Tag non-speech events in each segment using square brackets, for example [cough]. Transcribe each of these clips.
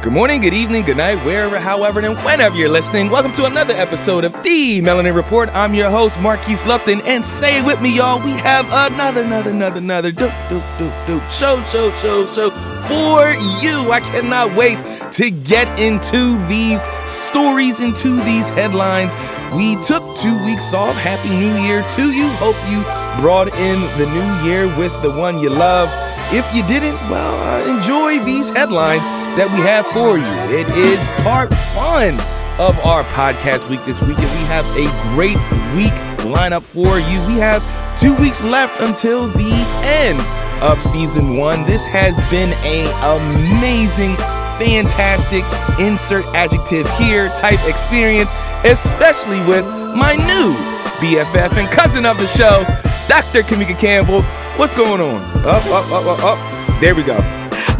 Good morning, good evening, good night, wherever, however, and whenever you're listening. Welcome to another episode of The Melanin Report. I'm your host, Marquis Lupton, and say it with me, y'all. We have another, another, another, another dope, dope, dope, dope show, show, show, show for you. I cannot wait to get into these stories, into these headlines. We took two weeks off. Happy New Year to you. Hope you brought in the new year with the one you love. If you didn't, well, uh, enjoy these headlines that we have for you. It is part one of our podcast week this week, and we have a great week lineup for you. We have two weeks left until the end of season one. This has been a amazing, fantastic insert adjective here type experience, especially with my new BFF and cousin of the show, Dr. Kimeka Campbell. What's going on? Up, up, up, up, up. There we go.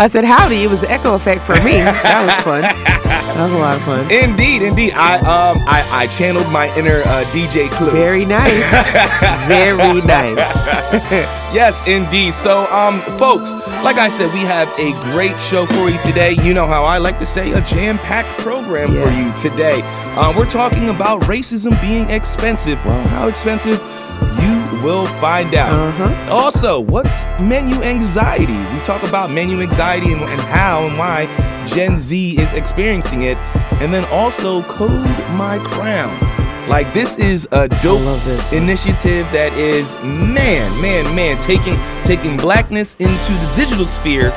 I said howdy. It was the echo effect for me. That was fun. That was a lot of fun. Indeed, indeed. I um I, I channeled my inner uh, DJ Clue. Very nice. Very [laughs] nice. yes, indeed. So um folks, like I said, we have a great show for you today. You know how I like to say a jam-packed program Yes. for you today. Um, we're talking about racism being expensive. Well, how expensive? Will find out. Uh-huh. Also, what's menu anxiety? We talk about menu anxiety and, and how and why Gen Z is experiencing it. And then also Code My Crown. Like this is a dope initiative that is man, man, man, taking taking blackness into the digital sphere.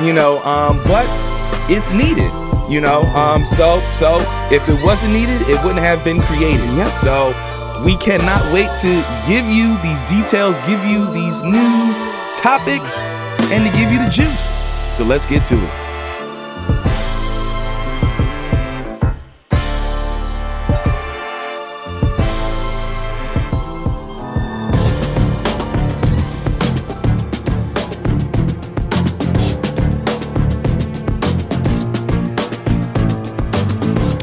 You know, um, but it's needed. You know, um, so so if it wasn't needed, it wouldn't have been created. Yep. So we cannot wait to give you these details, give you these news topics, and to give you the juice. So let's get to it.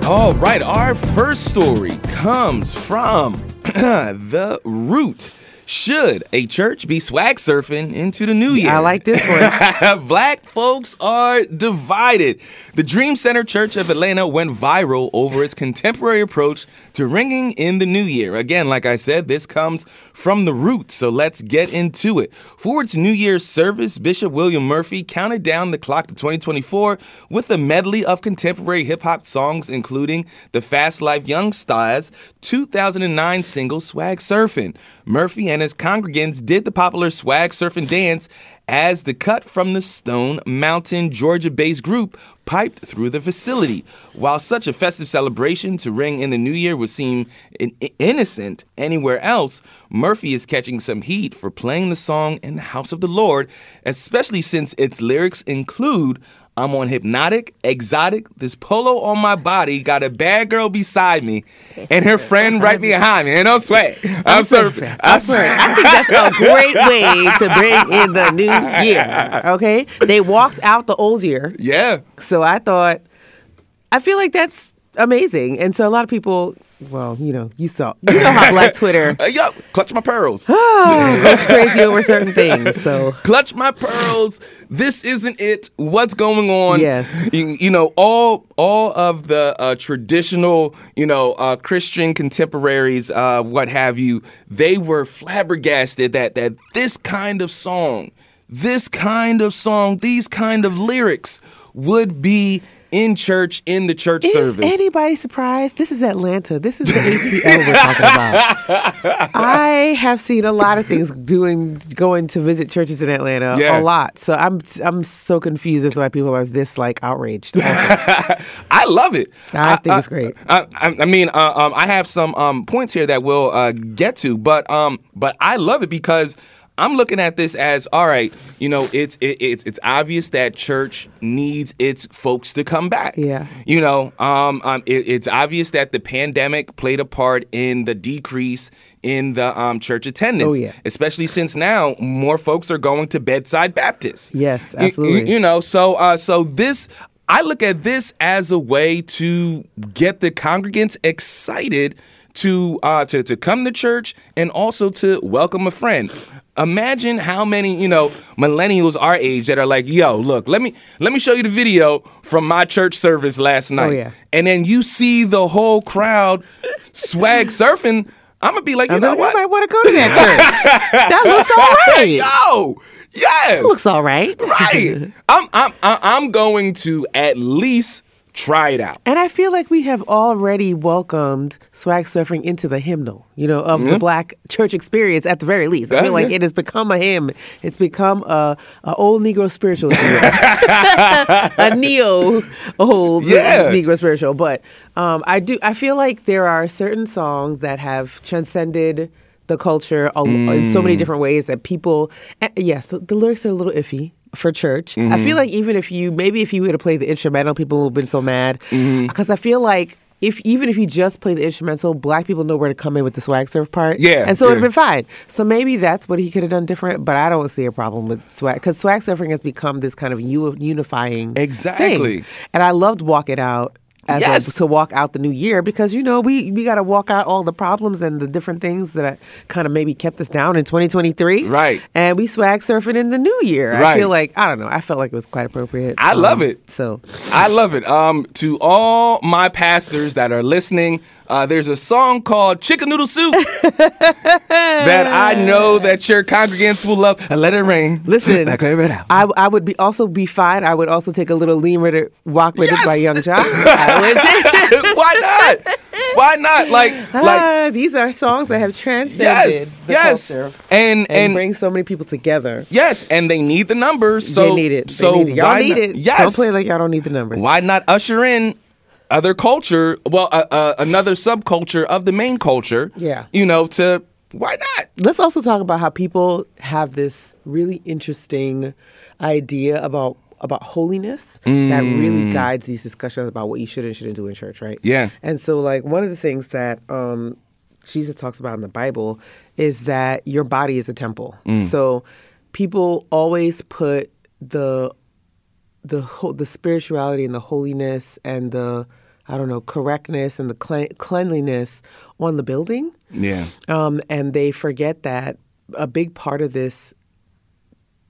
All right, our first story comes from [clears throat] The Root. Should a church be swag surfing into the new year? I like this one. [laughs] Black folks are divided. The Dream Center Church of Atlanta went viral over its contemporary approach to ringing in the new year. Again, like I said, this comes from the root, so let's get into it. For its New Year's service, Bishop William Murphy counted down the clock to 2024 with a medley of contemporary hip hop songs, including the Fast Life Yungstaz 2009 single Swag Surfin'. Murphy and his congregants did the popular swag surfing dance as the cut from the Stone Mountain, Georgia based group piped through the facility. While such a festive celebration to ring in the new year would seem in- innocent anywhere else, Murphy is catching some heat for playing the song in the house of the Lord, especially since its lyrics include. I'm on hypnotic, exotic, this polo on my body, got a bad girl beside me, and her friend right [laughs] behind me. And I'm swag. I'm surfing. I'm sorry. I think that's a great [laughs] way to bring in the new year. Okay, they walked out the old year, Yeah. so I thought, I feel like that's amazing, and so a lot of people, well, you know, you saw, you know how Black [laughs] Twitter Hey, yo, clutch my pearls. [gasps] goes crazy over certain things. So clutch my pearls. This isn't it. What's going on? Yes. You, you know, all all of the uh, traditional, you know, uh, Christian contemporaries, uh, what have you, they were flabbergasted that that this kind of song, this kind of song, these kind of lyrics would be in church in the church is service. anybody surprised? This is Atlanta. This is the ATL we're talking about. [laughs] I have seen a lot of things doing going to visit churches in Atlanta Yeah. a lot. So I'm I'm so confused as to why people are this like outraged. [laughs] I love it. I think it's great. I, I, I mean, uh, um, I have some um, points here that we'll uh, get to, but um, but I love it because I'm looking at this as all right. You know, it's it, it's it's obvious that church needs its folks to come back. Yeah. You know, um, um, it, it's obvious that the pandemic played a part in the decrease in the um, church attendance. Oh, yeah. Especially since now more folks are going to bedside Baptist. Yes, absolutely. you know, so uh, so this I look at this as a way to get the congregants excited to uh, to to come to church and also to welcome a friend. Imagine how many you know millennials our age that are like, "Yo, look, let me let me show you the video from my church service last night," Oh, yeah. and then you see the whole crowd swag [laughs] surfing. I'm gonna be like, you I know what? might want to go to that church. [laughs] that looks all right. Yo, yes, looks all right. right. [laughs] I'm I'm I'm going to at least try it out. And I feel like we have already welcomed swag surfing into the hymnal, you know, of the black church experience at the very least. I feel like it has become a hymn. It's become a, a old Negro spiritual, [laughs] [laughs] a neo old Yeah. Negro spiritual. But um, I do. I feel like there are certain songs that have transcended the culture a- in so many Mm. different ways that people. eh, Yes, the, the lyrics are a little iffy for church. I Mm-hmm. feel like even if you maybe if you would have played the instrumental, people would have been so mad Mm-hmm. because I feel like. If even if you just play the instrumental, black people know where to come in with the swag surf part. Yeah, and so it would yeah. have been fine. So maybe that's what he could have done different. But I don't see a problem with swag because swag surfing has become this kind of unifying thing. Exactly. And I loved Walk It Out as Yes. a, to walk out the new year because you know we we got to walk out all the problems and the different things that kind of maybe kept us down in 2023. Right. And we swag surfing in the new year. Right. I feel like I don't know. I felt like it was quite appropriate. I love Um, it. So I love it. Um, to all my pastors that are listening, uh, there's a song called Chicken Noodle Soup [laughs] that I know that your congregants will love. And let it rain. Listen, Like, clear it out. I, I would be also be fine. I would also take a little lean it, walk with Yes! it by Young. [laughs] I take- [laughs] Why not? Why not? Like, like, Ah, these are songs that have transcended yes, the yes, culture and and, and bring so many people together. yes, and they need the numbers. So they need it. They So need it. Y'all need not- it. Yes. Don't play like y'all don't need the numbers. why not usher in other culture well uh, uh, another subculture of the main culture Yeah. you know to why not Let's also talk about how people have this really interesting idea about about holiness that really guides these discussions about what you should and shouldn't do in church, right? Yeah. And so, like one of the things that um, Jesus talks about in the Bible is that your body is a temple. So people always put the the the spirituality and the holiness and the I don't know correctness and the cle- cleanliness on the building. yeah Um, and they forget that a big part of this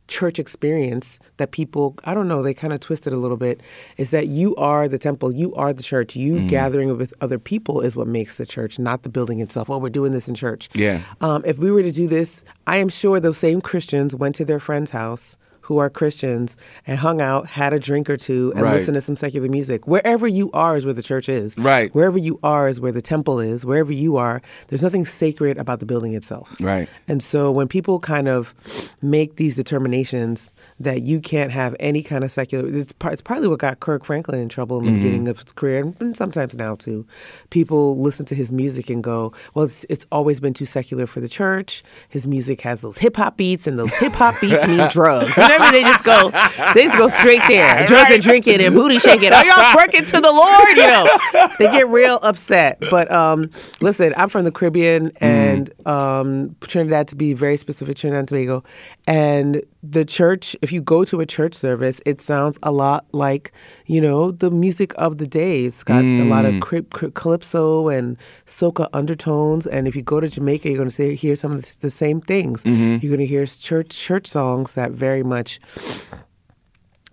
church experience that people, I don't know, they kind of twist it a little bit, is that you are the temple, you are the church. You Mm. gathering with other people is what makes the church, not the building itself. Well, we're doing this in church. Yeah. Um, if we were to do this, I am sure those same Christians went to their friend's house who are Christians and hung out, had a drink or two, and Right. listened to some secular music. Wherever you are is where the church is. Right. Wherever you are is where the temple is. Wherever you are, there's nothing sacred about the building itself. Right. And so when people kind of make these determinations that you can't have any kind of secular, it's, it's partly what got Kirk Franklin in trouble in the mm-hmm. beginning of his career, and- sometimes now too. People listen to his music and go, "Well, it's, it's always been too secular for the church." His music has those hip hop beats, and those hip hop beats mean [laughs] drugs. They just go, they just go straight there, drugs and drinking and booty shaking. Are y'all twerking to the Lord? You know, they get real upset. But um, listen, I'm from the Caribbean and um, Trinidad, to be very specific, Trinidad and Tobago, and the church. If you go to a church service, it sounds a lot like you know the music of the day. It's got a lot of cri- cri- calypso and soca undertones. And if you go to Jamaica, you're going to hear some of the, the same things. You're going to hear church church songs that very much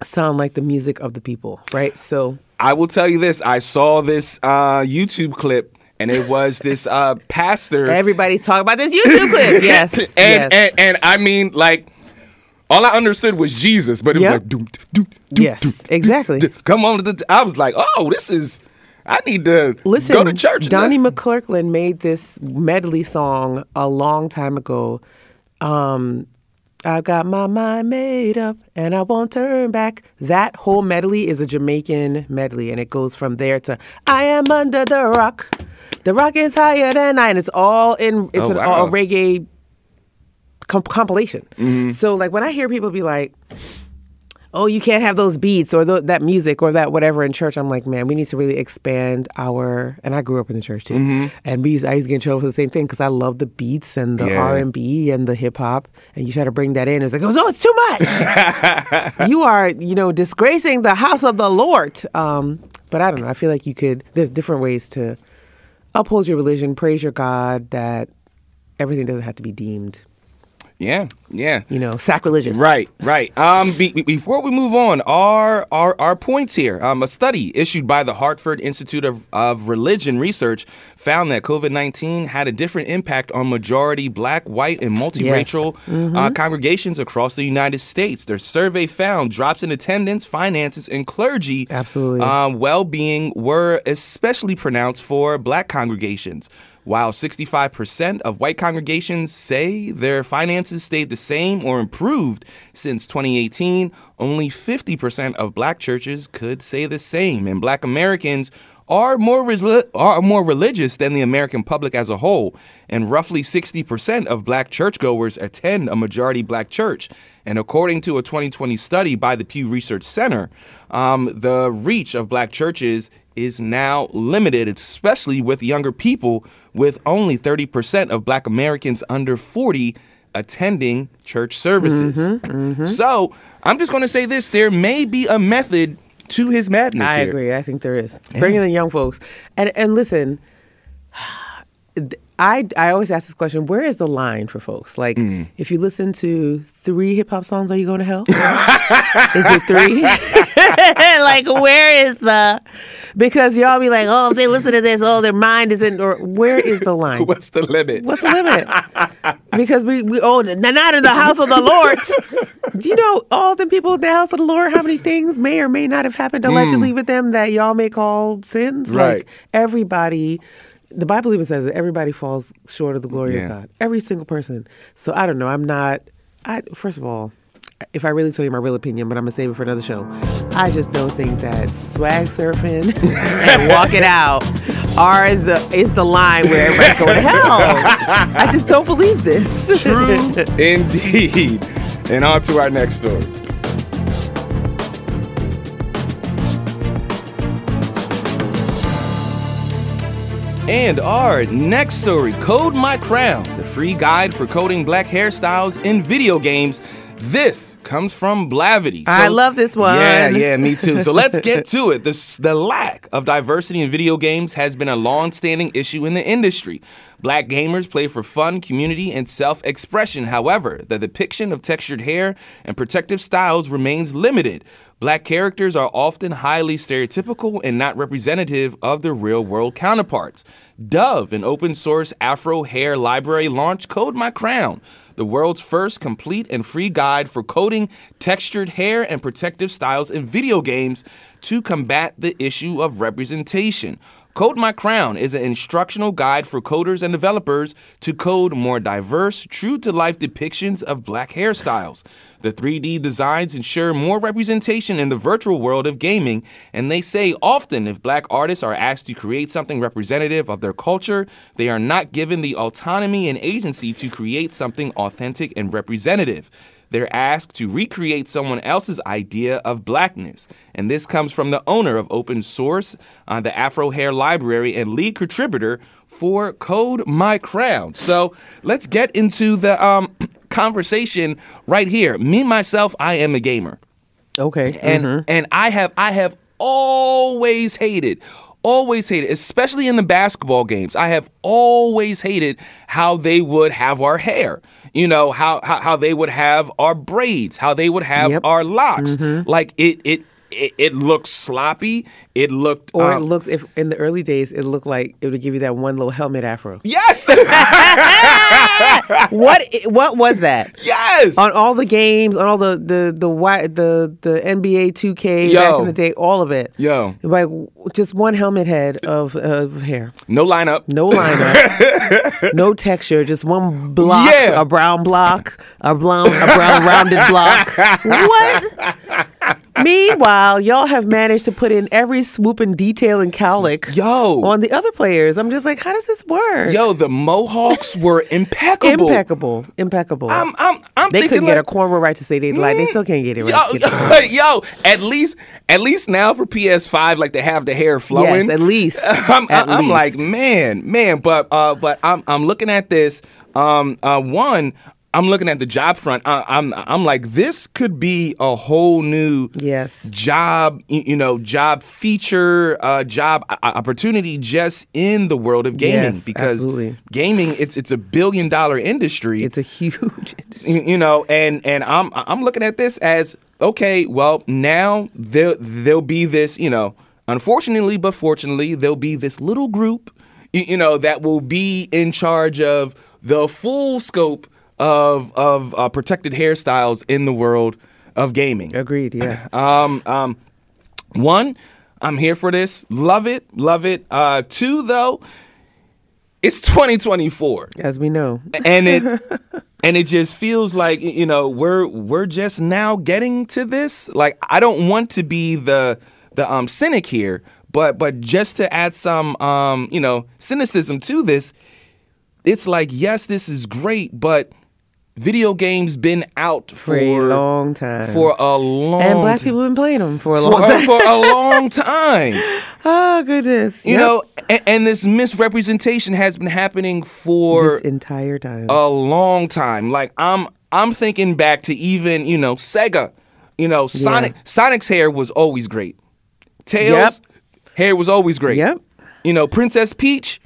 sound like the music of the people, right? So i will tell you this i saw this uh youtube clip and it was this uh pastor everybody's talking about this YouTube clip. [laughs] Yes, and, yes. and and i mean like all I understood was Jesus, but it Yep. was like, doom, doom, doom, Yes, doom, exactly. doom. come on. to the- I was like, oh, this is, I need to Listen, go to church. Donnie McClurkin made this medley song a long time ago. Um, I've got my mind made up and I won't turn back. That whole medley is a Jamaican medley, and it goes from there to I am under the rock. The rock is higher than I, and it's all in. It's Oh, an, wow. a reggae comp- compilation. Mm-hmm. So, like when I hear people be like, oh, you can't have those beats or th- that music or that whatever in church. I'm like, man, we need to really expand our. And I grew up in the church too, Mm-hmm. and we used, I used to get in trouble for the same thing because I love the beats and the R and B and the hip hop, and you try to bring that in. It's like, oh, it's too much. [laughs] you are, you know, disgracing the house of the Lord. Um, but I don't know. I feel like you could. There's different ways to uphold your religion, praise your God. That everything doesn't have to be deemed. Yeah, yeah. you know, sacrilegious. Right, right. Um, be, be- before we move on, our our, our points here. Um, a study issued by the Hartford Institute of, of Religion Research found that COVID nineteen had a different impact on majority Black, white, and multiracial uh, congregations across the United States. Their survey found drops in attendance, finances, and clergy Absolutely. um, well-being were especially pronounced for Black congregations. While 65% of white congregations say their finances stayed the same or improved since 2018, only 50% of black churches could say the same. And black Americans are more are more religious than the American public as a whole, and roughly 60% of black churchgoers attend a majority black church. And according to a 2020 study by the Pew Research Center, um, the reach of black churches is now limited, especially with younger people, with only 30% of black Americans under 40 attending church services. Mm-hmm, mm-hmm. So I'm just going to say this there may be a method to his madness I here. agree. I think there is. Bringing in young folks. And and listen, I I always ask this question, where is the line for folks? Like Mm. if you listen to three hip hop songs, are you going to hell? [laughs] is it three? [laughs] like where is the because y'all be like, oh, if they listen to this, oh, their mind isn't or where is the line? [laughs] What's the limit? What's the limit? because we, we oh not in the house of the Lord. Do you know all the people in the house of the Lord? How many things may or may not have happened allegedly with them that y'all may call sins? Right. Like everybody. The Bible even says that everybody falls short of the glory Yeah. of God. Every single person. So I don't know. I'm not. I first of all, if I really tell you my real opinion, but I'm gonna save it for another show. I just don't think that swag surfing [laughs] and walking out are the is the line where everybody's going to hell. I just don't believe this. True [laughs] indeed. And on to our next story. And our next story Code My Crown, the free guide for coding black hairstyles in video games. This comes from Blavity. I love this one. Yeah, yeah, me [laughs] too. So let's get to it. The, the lack of diversity in video games has been a long-standing issue in the industry. Black gamers play for fun, community, and self-expression. However, the depiction of textured hair and protective styles remains limited. Black characters are often highly stereotypical and not representative of their real-world counterparts. Dove, an open-source Afro hair library, launched Code My Crown, the world's first complete and free guide for coding textured hair and protective styles in video games to combat the issue of representation. Code My Crown is an instructional guide for coders and developers to code more diverse, true to life depictions of black hairstyles. The 3D designs ensure more representation in the virtual world of gaming, and they say often if black artists are asked to create something representative of their culture, they are not given the autonomy and agency to create something authentic and representative. They're asked to recreate someone else's idea of blackness. And this comes from the owner of open source, uh, the Afro Hair Library, and lead contributor for Code My Crown. So let's get into the um, [clears throat] conversation right here. Me, myself, I am a gamer Okay. and mhm. and I have I have always hated always hated especially in the basketball games I have always hated how they would have our hair you know how how, how they would have our braids how they would have Yep. our locks mm-hmm. like it it it, it looked sloppy it looked or it um, looks if in the early days it looked like it would give you that one little helmet afro. yes [laughs] what what was that? yes on all the games, on all the the the wi- the the NBA 2K back in the day, all of it. Yo. like just one helmet head of, of hair, no lineup no lineup, [laughs] no texture, just one block, Yeah. a brown block, a brown a brown rounded block. [laughs] What? Meanwhile, y'all have managed to put in every swoop and detail and cowlick Yo. on the other players. I'm just like, how does this work? yo the mohawks were [laughs] impeccable impeccable, impeccable. I'm I'm I'm they couldn't get a corner right to say they like. They still can't get it right. Yo, yo, [laughs] at least, at least now for PS5, like they have the hair flowing. Yes, at least. [laughs] I'm, at I'm least. like, man, man, but uh, but I'm I'm looking at this. Um, uh, one, I'm looking at the job front. I, I'm I'm like this could be a whole new Yes. job you know job feature uh, job opportunity just in the world of gaming Yes, because absolutely. gaming it's it's a billion dollar industry It's a huge [laughs] industry. you you know and and i'm i'm looking at this as okay well now there there'll be this you know unfortunately but fortunately there'll be this little group you, you know that will be in charge of the full scope of of uh, protected hairstyles in the world of gaming Agreed. Yeah. [laughs] um, um, one, I'm here for this. Love it, love it. Uh, two, though, it's 2024, As we know. and it [laughs] and it just feels like you know we're we're just now getting to this. Like I don't want to be the the um cynic here, but but just to add some um you know cynicism to this, it's like yes, this is great, but video games been out For for a long time. for a long time. and black ti- people have been playing them for a for, long time. for a [laughs] [laughs] long time. oh goodness. You Yep. know, and, and this misrepresentation has been happening for this entire time. a long time. Like I'm I'm thinking back to even, you know, Sega. You know, Sonic Sonic's hair was always great. Tails hair was always great. Yep. You know, Princess Peach,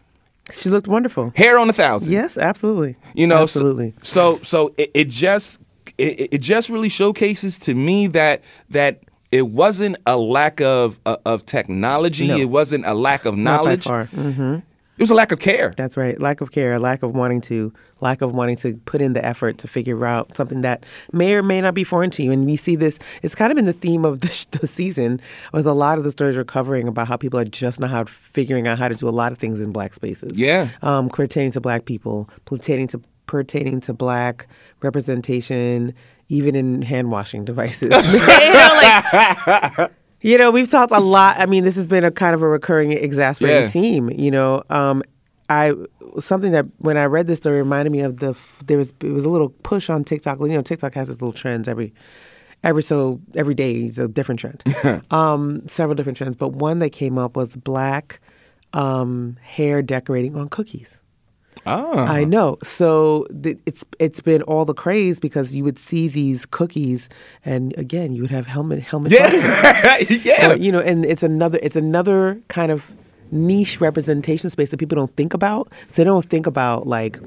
she looked wonderful. hair on a thousand. Yes, absolutely. You know, absolutely. So so, it, it just it, it just really showcases to me that that it wasn't a lack of of, of technology. No. It wasn't a lack of knowledge. far. Mm-hmm. It was a lack of care. That's right. Lack of care, lack of wanting to, lack of wanting to put in the effort to figure out something that may or may not be foreign to you. And we see this, it's kind of been the theme of [laughs] the, sh- the season with a lot of the stories we're covering about how people are just now figuring out how to do a lot of things in black spaces. Yeah. Um, pertaining to black people, pertaining to pertaining to black representation, even in hand washing devices. [laughs] you know, like [laughs] you know, we've talked a lot. I mean, this has been a kind of a recurring, exasperating Yeah. theme. You know, um, I something that when I read this story reminded me of the there was it was a little push on TikTok. You know, TikTok has its little trends every every so every day is a different trend. [laughs] um, several different trends, but one that came up was black um, hair decorating on cookies. Oh. I know. So th- it's it's been all the craze because you would see these cookies, and again, you would have helmet helmet. Yeah. [laughs] yeah. Or, you know, and it's another it's another kind of niche representation space that people don't think about. So they don't think about like,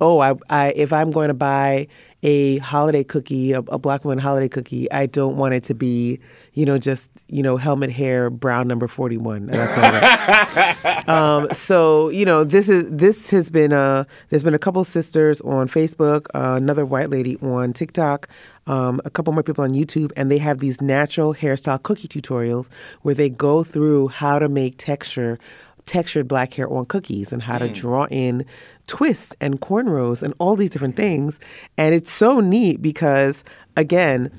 oh, I, I if I'm going to buy a holiday cookie, a, a black woman holiday cookie, I don't want it to be, you know, just you know, helmet hair, brown number forty one. That's [laughs] not right. um, so you know, this is this has been uh there's been a couple sisters on Facebook, uh, another white lady on TikTok, um, a couple more people on YouTube, and they have these natural hairstyle cookie tutorials where they go through how to make texture textured black hair on cookies and how to draw in twists and cornrows and all these different things. And it's so neat because again,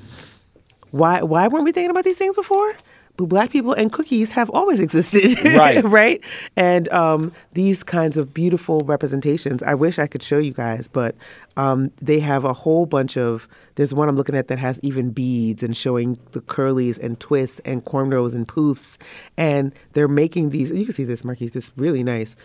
why why weren't we thinking about these things before? But black people and cookies have always [laughs] existed, Right. [laughs] right? And um, these kinds of beautiful representations. I wish I could show you guys, but um, they have a whole bunch of. There's one I'm looking at that has even beads and showing the curlies and twists and cornrows and poofs, and they're making these. You can see this, Marquis. It's really nice.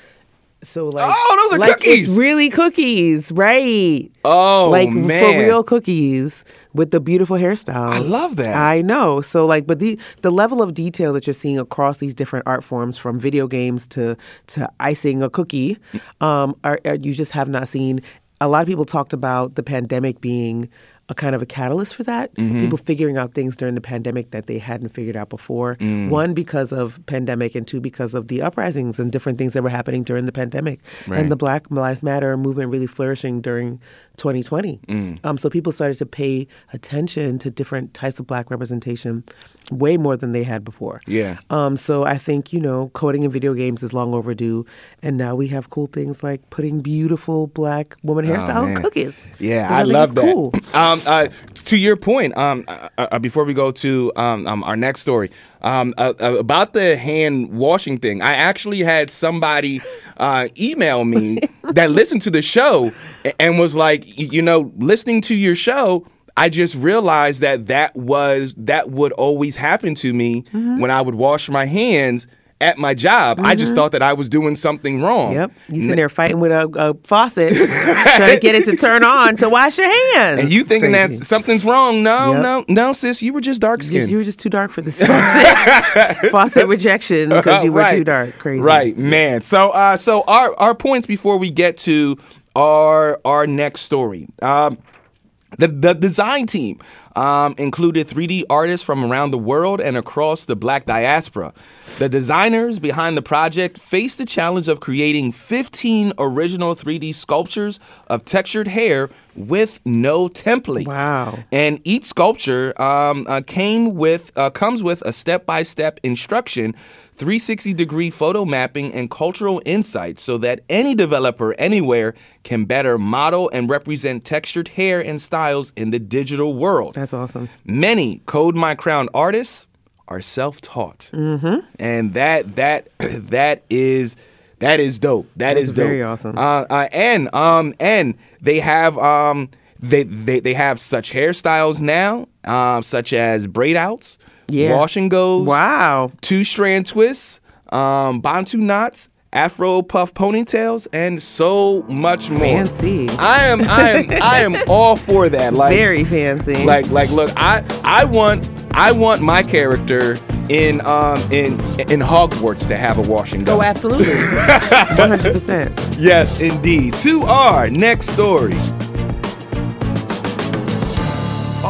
So like, Oh, those are like cookies! It's really cookies, right? Oh, like man. for real cookies with the beautiful hairstyles. I love that. I know. So like, but the the level of detail that you're seeing across these different art forms, from video games to to icing a cookie, um, are, are you just have not seen. A lot of people talked about the pandemic being a kind of a catalyst for that. Mm-hmm. People figuring out things during the pandemic that they hadn't figured out before. Mm. One because of pandemic, and two because of the uprisings and different things that were happening during the pandemic, Right. and the Black Lives Matter movement really flourishing during 2020. Mm. Um, so people started to pay attention to different types of black representation way more than they had before. Yeah. Um, so I think, you know, coding in video games is long overdue. And now we have cool things like putting beautiful black woman hairstyle Oh, cookies. Yeah, which I, love that. Cool. Um, uh, to your point, um, uh, uh, before we go to um, um, our next story, um, uh, uh, about the hand washing thing, I actually had somebody uh, email me [laughs] that listened to the show and was like, you know, listening to your show. I just realized that that was that would always happen to me Mm-hmm. when I would wash my hands at my job. I just thought that I was doing something wrong. Mm-hmm. Yep. You sitting there fighting with a, a faucet, [laughs] trying to get it to turn on to wash your hands. And you It's thinking that something's wrong? No, Yep. no, no, sis. You were just dark skinned. you were just too dark for this faucet. [laughs] faucet rejection because you were Right. too dark. Crazy. Right, man. So, uh, so our our points before we get to our our next story. Um, the the design team um, included 3D artists from around the world and across the Black diaspora. The designers behind the project faced the challenge of creating 15 original 3D sculptures of textured hair with no templates. Wow. And each sculpture um, uh, came with uh, comes with a step-by-step instruction, 360 degree photo mapping, and cultural insight, so that any developer anywhere can better model and represent textured hair and styles in the digital world. That's awesome. Many Code My Crown artists are self-taught, mm-hmm. and that that [clears throat] that is that is dope. That That's is dope. very awesome. Uh, uh, and um and they have um they they, they have such hairstyles now, um such as braid outs, Yeah. wash and goes, Wow. two strand twists, um bantu knots, afro puff ponytails, and so much more. Fancy. I am I am I am [laughs] all for that. Like Very fancy. like like look, I I want I want my character in um in in Hogwarts to have a wash and go. Oh, absolutely. [laughs] 100%. Yes, indeed. To our next story.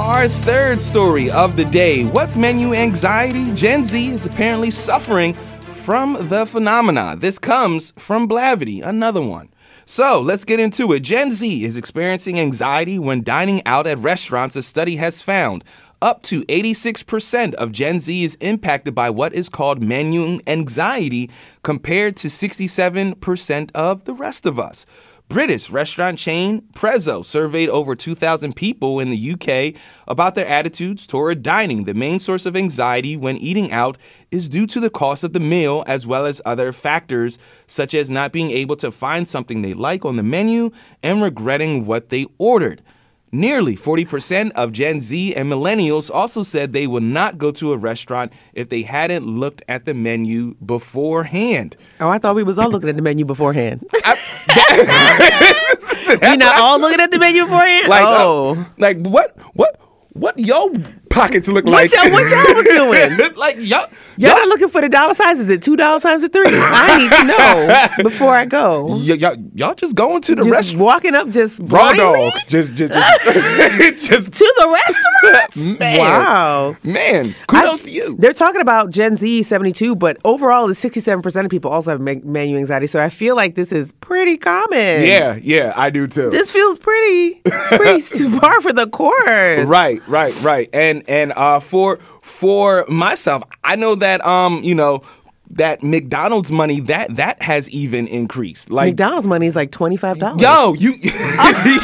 Our third story of the day. What's menu anxiety? Gen Z is apparently suffering from the phenomena. This comes from Blavity, another one. So let's get into it. Gen Z is experiencing anxiety when dining out at restaurants, a study has found. Up to 86% of Gen Z is impacted by what is called menu anxiety, compared to 67% of the rest of us. British restaurant chain Prezzo surveyed over 2,000 people in the UK about their attitudes toward dining. The main source of anxiety when eating out is due to the cost of the meal, as well as other factors such as not being able to find something they like on the menu and regretting what they ordered. Nearly 40% of Gen Z and millennials also said they would not go to a restaurant if they hadn't looked at the menu beforehand. Oh, I thought we was all looking at the menu beforehand. [laughs] [laughs] We're not all looking at the menu beforehand? Like, uh, oh. like what, what, what your pockets look What like? y'all- what y'all was [laughs] doing? like y'all, Y'all not looking for the dollar signs? Is it two dollar signs or three? I need to know [laughs] before I go. y- y'all, y'all just going to the Just restaurant. walking up, just Raw blindly dog, just, just, just, [laughs] just, to the restaurant. Man. Wow. man. Kudos I- to you. They're talking about Gen Z 72, but overall, the 67% of people also have ma- menu anxiety. So I feel like this is pretty common. Yeah, yeah, I do too. This feels pretty, pretty par for the course. Right, right, right. And and uh for for myself, I know that um, you know, that McDonald's money that that has even increased. Like McDonald's money is like $25. yo, you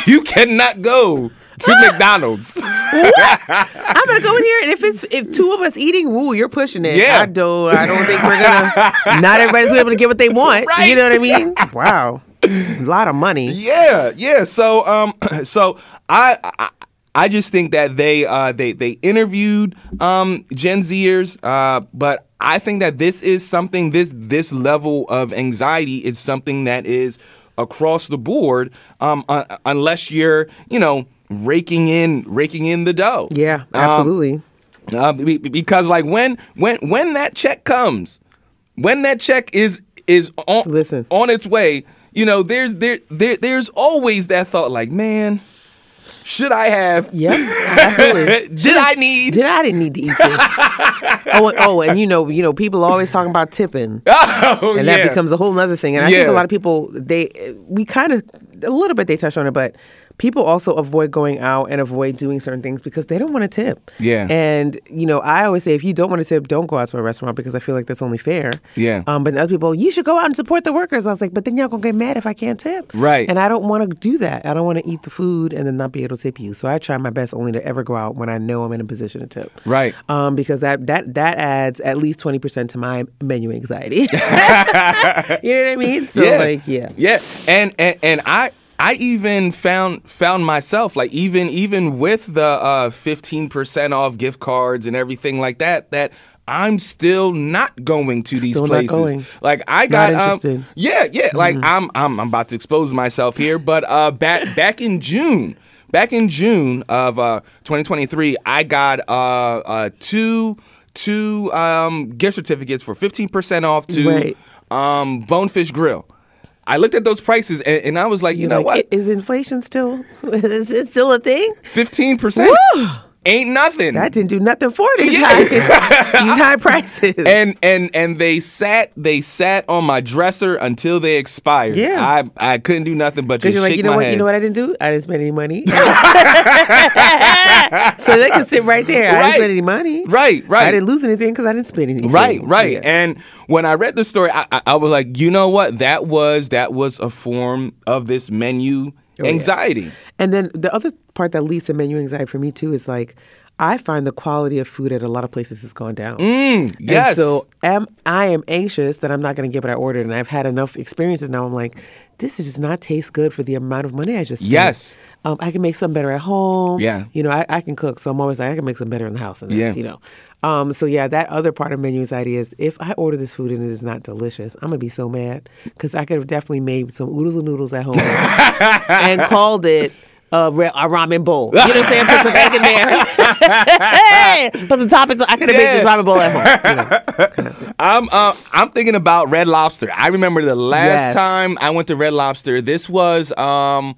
[laughs] you cannot go to McDonald's. [laughs] I'm gonna go in here, and if it's if two of us eating, woo, you're pushing it. Yeah. I don't. I don't think we're gonna. [laughs] not everybody's gonna be able to get what they want. Right. You know what I mean? Wow, a lot of money. Yeah, yeah. So um [clears throat] so I, I I just think that they uh they they interviewed um Gen Zers uh but I think that this is something this this level of anxiety is something that is across the board um uh, unless you're, you know, raking in raking in the dough. Yeah, Um, absolutely. uh, be- because like when when when that check comes, when that check is is on Listen. on its way, you know, there's there there there's always that thought like, man, should I have? Yep, [laughs] absolutely. Did I need? Did I didn't need to eat this? [laughs] oh, and- oh, and you know, you know, people always talking about tipping, [laughs] oh, and yeah. that becomes a whole other thing. And I think a lot of people, they, we kind of, a little bit they touched on it, but people also avoid going out and avoid doing certain things because they don't want to tip. Yeah. And you know, I always say if you don't want to tip, don't go out to a restaurant because I feel like that's only fair. Yeah. Um, but other people, you should go out and support the workers. I was like, but then y'all gonna get mad if I can't tip. Right. And I don't want to do that. I don't want to eat the food and then not be able to tip you. So I try my best only to ever go out when I know I'm in a position to tip. Right. Um, because that that that adds at least twenty percent to my menu anxiety. [laughs] [laughs] you know what I mean? So yeah. like, yeah. yeah and and, and i i even found found myself like even even with the uh 15% off gift cards and everything like that that I'm still not going to these Still not places. going. Like I got um. Mm-hmm. yeah, yeah. Like I'm, I'm I'm about to expose myself here, but uh, back back in June, back in June of uh, 2023, I got uh, uh, two two um, gift certificates for 15% off to Right. um, Bonefish Grill. I looked at those prices and, and I was like, you You're know like, what? "I- Is inflation still? [laughs] Is it still a thing? 15% ain't nothing. That didn't do nothing for these Yeah. high [laughs] these high prices. and and and they sat they sat on my dresser until they expired. Yeah. I I couldn't do nothing but just you're like, shake you know my what? head. You know what I didn't do? I didn't spend any money. [laughs] [laughs] so they can sit right there. I didn't spend any money. Right, right. I didn't lose anything because I didn't spend anything. Right, right. Yeah. And when I read the story, I, I, I was like, you know what? That was that was a form of this menu. Oh, anxiety. And then the other part that leads to menu anxiety for me too is like I find the quality of food at a lot of places has gone down. Mm, yes. And so am I am anxious that I'm not going to get what I ordered, and I've had enough experiences now. I'm like, this does not taste good for the amount of money I just spent. Yes. Um, I can make some better at home. Yeah. You know, I, I can cook, so I'm always like, I can make some better in the house. And Yeah. You know. Um, so yeah, that other part of menu anxiety is if I order this food and it is not delicious, I'm gonna be so mad because I could have definitely made some oodles and noodles at home [laughs] and called it. A, ra- a ramen bowl. You know what I'm saying? Put some egg in there. hey, [laughs] put some toppings. I could have made this Yeah. ramen bowl at home. I'm uh, I'm thinking about Red Lobster. I remember the last Yes. time I went to Red Lobster. This was um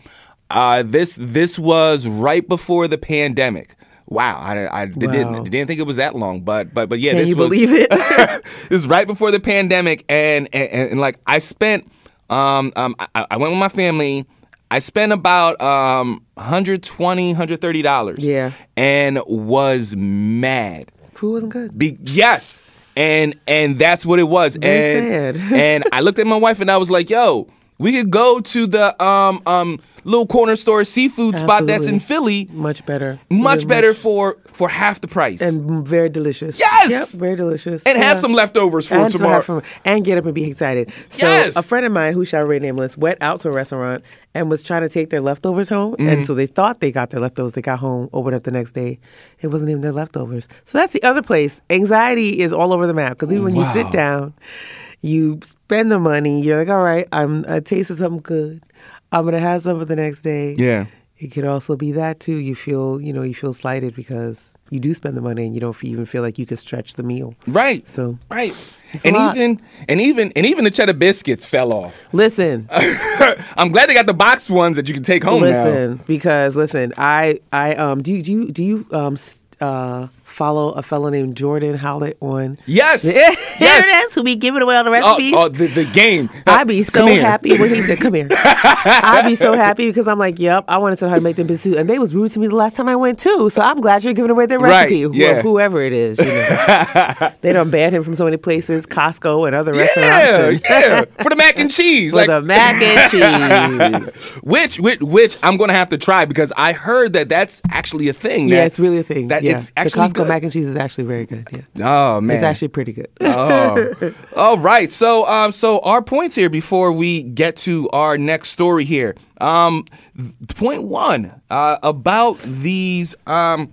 uh this this was right before the pandemic. Wow, I, I didn't Wow. didn't think it was that long, but but but yeah, Can this you was believe it? [laughs] this was right before the pandemic, and and, and, and, like I spent um um I, I went with my family. I spent about um 120 130 dollars. Yeah. and was mad. Food wasn't good. Be- yes. And and that's what it was. Very and sad. [laughs] and I looked at my wife and I was like, "Yo, we could go to the um um little corner store seafood spot that's in Philly, Much better. much Very better for for half the price, and, and very delicious. Yes! Yep, very delicious. have Yeah. some leftovers for and tomorrow." have fun- and get up and be excited. So Yes! a friend of mine who shall remain nameless went out to a restaurant and was trying to take their leftovers home, Mm-hmm. and so they thought they got their leftovers. They got home, opened up the next day, it wasn't even their leftovers. So that's the other place. Anxiety is all over the map because even when you sit down, you spend the money. You're like, all right, I'm I tasted something good. I'm gonna have some for the next day. Yeah. It could also be that too. You feel, you know, you feel slighted because you do spend the money and you don't even feel like you could stretch the meal. Right. So right. And even and even and even the cheddar biscuits fell off. listen, [laughs] I'm glad they got the boxed ones that you can take home now. listen, because listen, I, I, um, do you, do you, do you, um, uh, follow a fellow named Jordan Howlett on? Yes. [laughs] there yes. it is. Who be giving away all the Oh, recipes? oh, the, the game. I'd uh, be so here. happy when he said, "Come here." [laughs] I'd be so happy because I'm like, "Yep, I want to know how to make them biscuits." too." And they was rude to me the last time I went too. So I'm glad you're giving away their recipe, who- yeah. whoever it is. You know. [laughs] they don't ban him from so many places, Costco and other Yeah, restaurants. and- yeah. For the mac and cheese. For like the mac and cheese. which, which which I'm gonna have to try because I heard that that's actually a thing. yeah, it's really a thing. That yeah. it's actually the Costco good. mac and cheese is actually very good. Yeah, Oh man, it's actually pretty good. oh, [laughs] all right. So, um, so our points here before we get to our next story here. Um, point one uh, about these um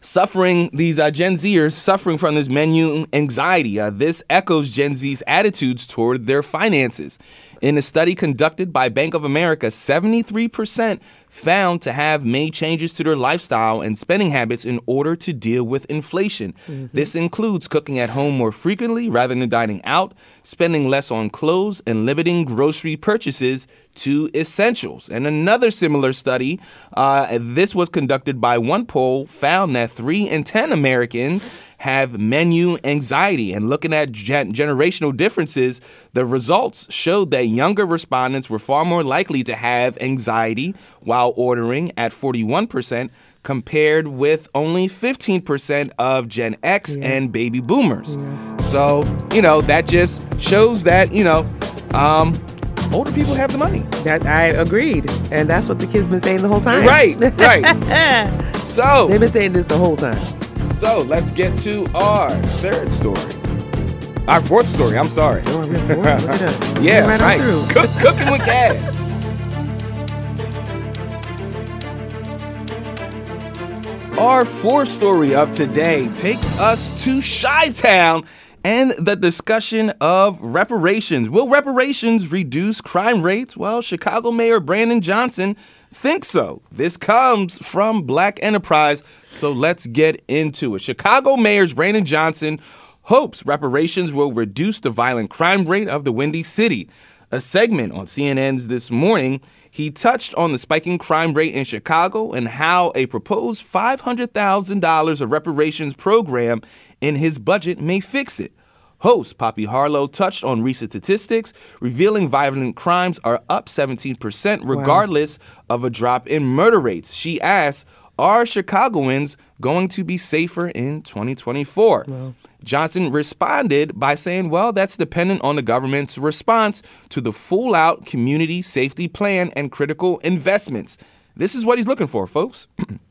suffering these uh, Gen Zers suffering from this menu anxiety. Uh, this echoes Gen Z's attitudes toward their finances. In a study conducted by Bank of America, 73% found to have made changes to their lifestyle and spending habits in order to deal with inflation. This includes cooking at home more frequently rather than dining out, spending less on clothes, and limiting grocery purchases to essentials. And another similar study, uh, this was conducted by OnePoll, found that three in 10 Americans have menu anxiety. And looking at gen- generational differences, the results showed that younger respondents were far more likely to have anxiety while ordering at 41%. Compared with only 15% of Gen X and baby boomers. So, you know, that just shows that, you know, um, older people have the money. That I agreed, and that's what the kids been saying the whole time. Right, right. [laughs] So, They've been saying this the whole time. So let's get to our third story. Our fourth story, I'm sorry. Oh, we're at four? Look at us. [laughs] Yeah, Right right. Cook, cooking with gas. our fourth story of today takes us to Chi Town and the discussion of reparations. Will reparations reduce crime rates? Well, Chicago Mayor Brandon Johnson thinks so. This comes from Black Enterprise, so let's get into it. Chicago Mayor Brandon Johnson hopes reparations will reduce the violent crime rate of the Windy City. A segment on CNN's This Morning, he touched on the spiking crime rate in Chicago and how a proposed $500,000 of reparations program in his budget may fix it. Host Poppy Harlow touched on recent statistics, revealing violent crimes are up 17% regardless wow. of a drop in murder rates. She asked, Are Chicagoans going to be safer in 2024? Wow. Johnson responded by saying, well, that's dependent on the government's response to the full out community safety plan and critical investments. This is what he's looking for, folks. [clears throat]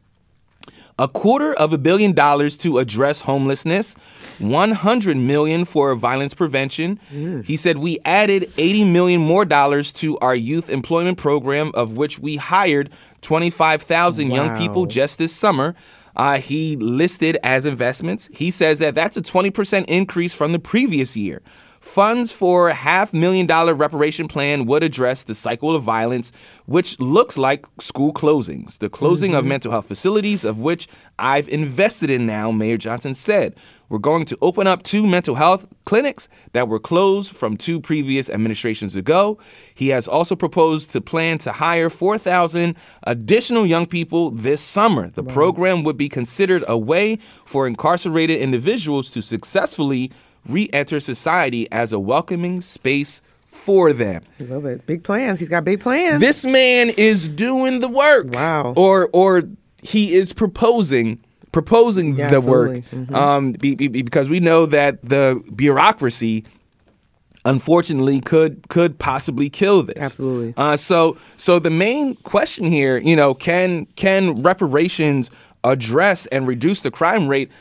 a quarter of a billion dollars to address homelessness, 100 million for violence prevention. Mm. He said we added 80 million more dollars to our youth employment program of which we hired 25,000 wow. young people just this summer uh, he listed as investments. He says that that's a 20% increase from the previous year. Funds for a half million dollar reparation plan would address the cycle of violence, which looks like school closings, the closing mm-hmm. of mental health facilities, of which I've invested in now, Mayor Johnson said. We're going to open up two mental health clinics that were closed from two previous administrations ago. He has also proposed to plan to hire 4,000 additional young people this summer. The wow. program would be considered a way for incarcerated individuals to successfully re enter society as a welcoming space for them. Love it. Big plans. He's got big plans. This man is doing the work. Wow. Or or he is proposing proposing yeah, the absolutely. work mm-hmm. um, be, be, because we know that the bureaucracy unfortunately could could possibly kill this absolutely uh, so so the main question here you know can can reparations address and reduce the crime rate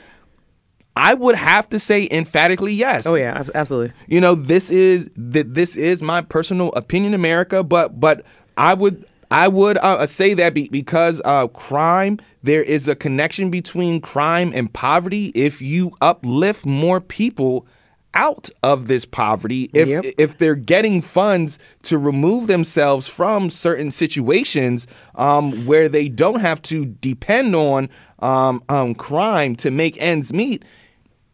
I would have to say emphatically yes. Oh yeah, absolutely. You know, this is that this is my personal opinion, America. But but I would I would uh, say that be, because uh, crime, there is a connection between crime and poverty. If you uplift more people out of this poverty, if yep. if they're getting funds to remove themselves from certain situations um, where they don't have to depend on um, um, crime to make ends meet.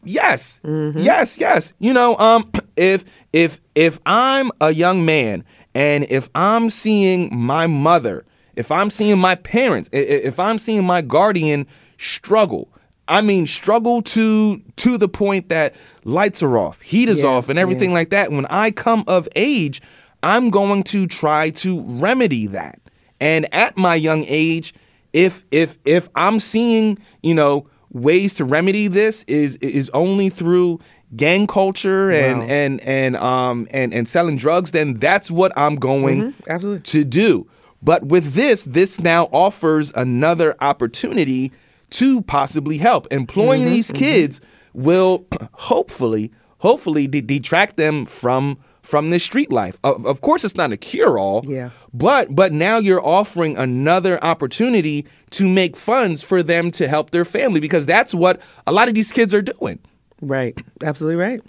Yes, mm-hmm. yes, yes. You know, um, if if if I'm a young man and if I'm seeing my mother, if I'm seeing my parents, if I'm seeing my guardian struggle, I mean struggle to to the point that lights are off, heat is yeah, off and everything yeah. like that, when I come of age, I'm going to try to remedy that. And at my young age, if if if I'm seeing, you know, ways to remedy this is is only through gang culture and wow. and and um and and selling drugs, then that's what I'm going mm-hmm. to do. But with this, this now offers another opportunity to possibly help. Employing mm-hmm, these mm-hmm. kids will [clears throat] hopefully hopefully de- detract them from from this street life. Of, of course, it's not a cure all. Yeah. But but now you're offering another opportunity to make funds for them to help their family because that's what a lot of these kids are doing. Right. Absolutely right.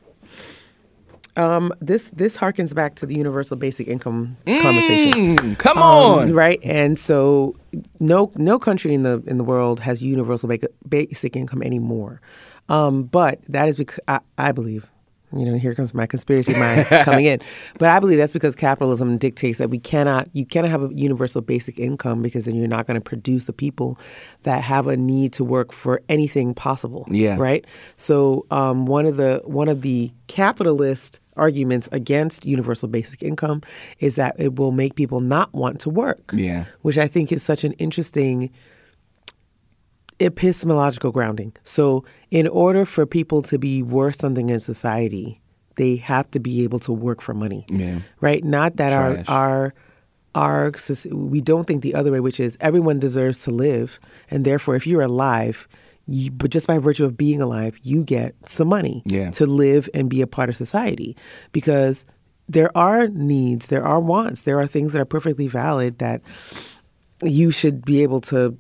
Um, this this harkens back to the universal basic income mm, conversation. Come um, on, right? And so, no no country in the in the world has universal basic income anymore. Um, but that is because I, I believe you know, here comes my conspiracy mind coming in. [laughs] But I believe that's because capitalism dictates that we cannot, you cannot have a universal basic income because then you're not going to produce the people that have a need to work for anything possible. Yeah. Right. So um, one of the one of the capitalist arguments against universal basic income is that it will make people not want to work. Yeah. Which I think is such an interesting epistemological grounding. So, in order for people to be worth something in society, they have to be able to work for money. Yeah. Right? Not that Trash. our our our we don't think the other way, which is everyone deserves to live, and therefore, if you're alive, you, but just by virtue of being alive, you get some money yeah. to live and be a part of society, because there are needs, there are wants, there are things that are perfectly valid that you should be able to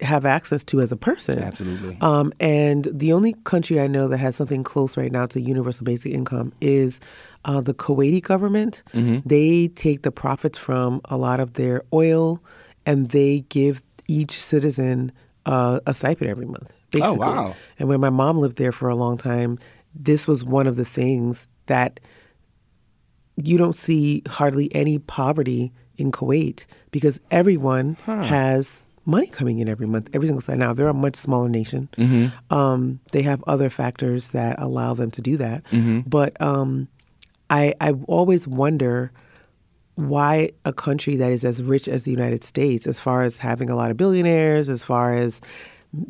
have access to as a person. Absolutely. Um, and the only country I know that has something close right now to universal basic income is uh, the Kuwaiti government. Mm-hmm. They take the profits from a lot of their oil and they give each citizen uh, a stipend every month. Basically. Oh, wow. And when my mom lived there for a long time, this was one of the things that you don't see hardly any poverty in Kuwait because everyone has money coming in every month, every single side. Now they're a much smaller nation. Um, they have other factors that allow them to do that. But um, I I always wonder why a country that is as rich as the United States, as far as having a lot of billionaires, as far as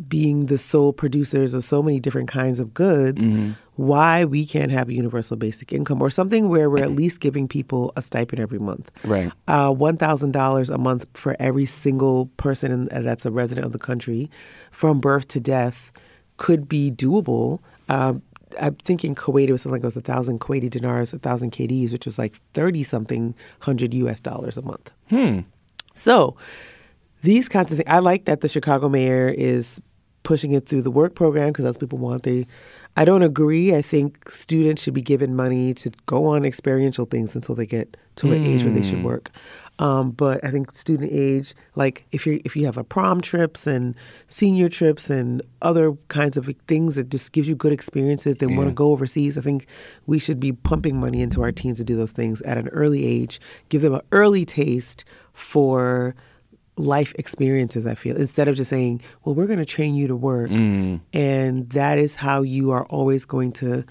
being the sole producers of so many different kinds of goods, why we can't have a universal basic income or something where we're at least giving people a stipend every month. Right. Uh, $1,000 a month for every single person in, that's a resident of the country from birth to death could be doable. Um, I'm thinking Kuwait it was something like it was a thousand Kuwaiti dinars, a thousand KDs, which was like thirty something hundred US dollars a month. Hmm. So these kinds of things. I like that the Chicago mayor is pushing it through the work program because that's what people want. They, I don't agree. I think students should be given money to go on experiential things until they get to an age where they should work. Um, but I think student age, like if you if you have a prom trips and senior trips and other kinds of things that just gives you good experiences, they want to go overseas. I think we should be pumping money into our teens to do those things at an early age. Give them an early taste for life experiences. I feel instead of just saying, "Well, we're going to train you to work," and that is how you are always going to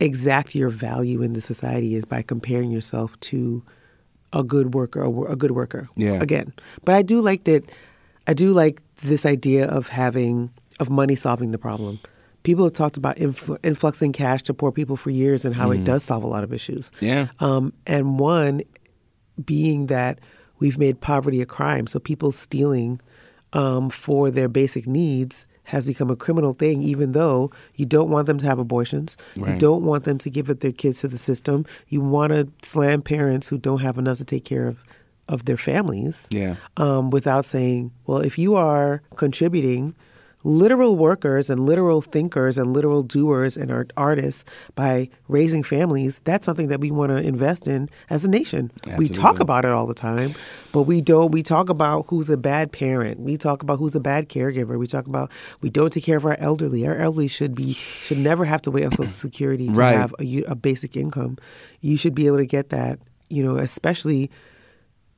exact your value in the society is by comparing yourself to a good worker, a, good worker. Yeah. Again, but I do like that. I do like this idea of having of money solving the problem. People have talked about influ- influxing cash to poor people for years and how it does solve a lot of issues. Yeah. Um, and one being that we've made poverty a crime. So people stealing um, for their basic needs has become a criminal thing, even though you don't want them to have abortions. You don't want them to give up their kids to the system. You want to slam parents who don't have enough to take care of, of their families Yeah. um, without saying, well, if you are contributing literal workers and literal thinkers and literal doers and art- artists by raising families, that's something that we want to invest in as a nation. We talk about it all the time, but we don't. We talk about who's a bad parent. We talk about who's a bad caregiver. We talk about we don't take care of our elderly. Our elderly should be should never have to wait on Social [clears throat] Security to Right. have a basic income. You should be able to get that. You know, especially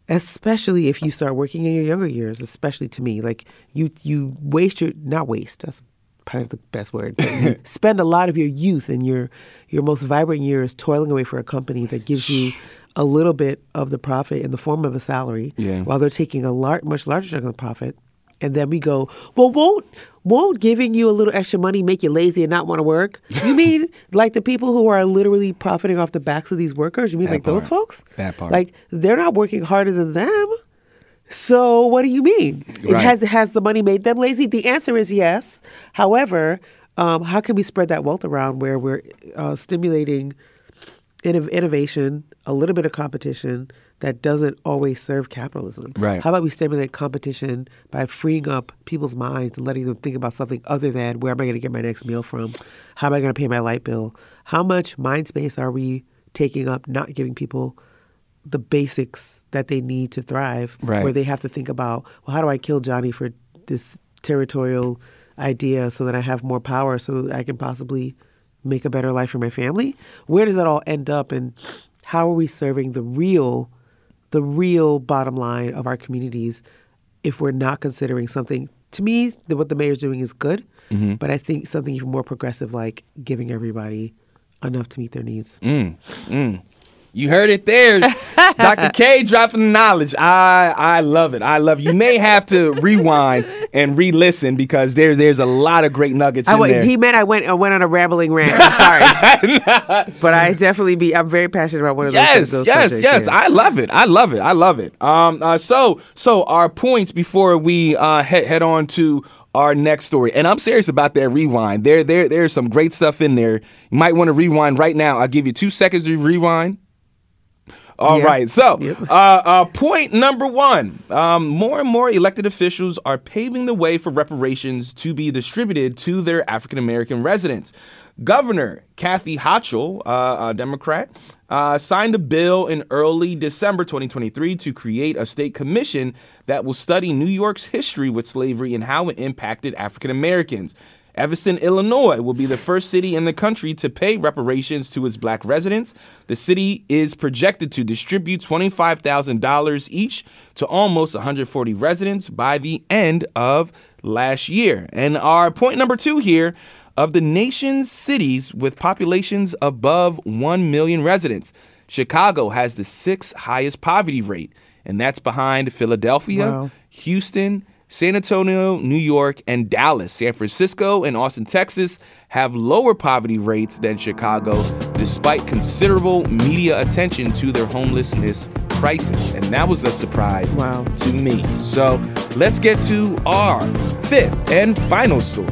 especially if you start working in your younger years especially to me like you you waste your not waste that's probably the best word [laughs] spend a lot of your youth and your your most vibrant years toiling away for a company that gives you a little bit of the profit in the form of a salary Yeah. while they're taking a lar- much larger chunk of the profit and then we go well won't won't giving you a little extra money make you lazy and not want to work you [laughs] mean like the people who are literally profiting off the backs of these workers you mean That like those folks That part. like they're not working harder than them. So what do you mean? It has has the money made them lazy? The answer is yes. However, um, how can we spread that wealth around where we're uh, stimulating innov- innovation, a little bit of competition that doesn't always serve capitalism? Right. How about we stimulate competition by freeing up people's minds and letting them think about something other than where am I going to get my next meal from? How am I going to pay my light bill? How much mind space are we taking up not giving people the basics that they need to thrive Right. where they have to think about well how do i kill johnny for this territorial idea so that i have more power so that i can possibly make a better life for my family where does that all end up and how are we serving the real the real bottom line of our communities if we're not considering something. To me the, what the mayor's doing is good mm-hmm. but i think something even more progressive like giving everybody enough to meet their needs mm. Mm. You heard it there. [laughs] Dr. K dropping the knowledge. I I love it. I love it. You may have to rewind and re-listen because there's there's a lot of great nuggets I in there. he meant I went I went on a rambling rant. I'm sorry, [laughs] but I definitely be. I'm very passionate about one of those. yes, those yes, yes. yeah. I love it. I love it. I love it. Um. Uh, so so our points before we uh head head on to our next story, and I'm serious about that rewind. There there there's some great stuff in there. You might want to rewind right now. I'll give you two seconds to rewind. All Yeah. right. So, Yep. uh, uh, point number one um, more and more elected officials are paving the way for reparations to be distributed to their African American residents. Governor Kathy Hochul, uh, a Democrat, uh, signed a bill in early December 2023 to create a state commission that will study New York's history with slavery and how it impacted African Americans. Evanston, Illinois will be the first city in the country to pay reparations to its black residents. The city is projected to distribute $25,000 each to almost 140 residents by the end of last year. And our point number two here of the nation's cities with populations above 1 million residents, Chicago has the sixth highest poverty rate, and that's behind Philadelphia, Wow. Houston, San Antonio, New York, and Dallas. San Francisco and Austin, Texas have lower poverty rates than Chicago, despite considerable media attention to their homelessness crisis. And that was a surprise Wow. to me. So let's get to our fifth and final story.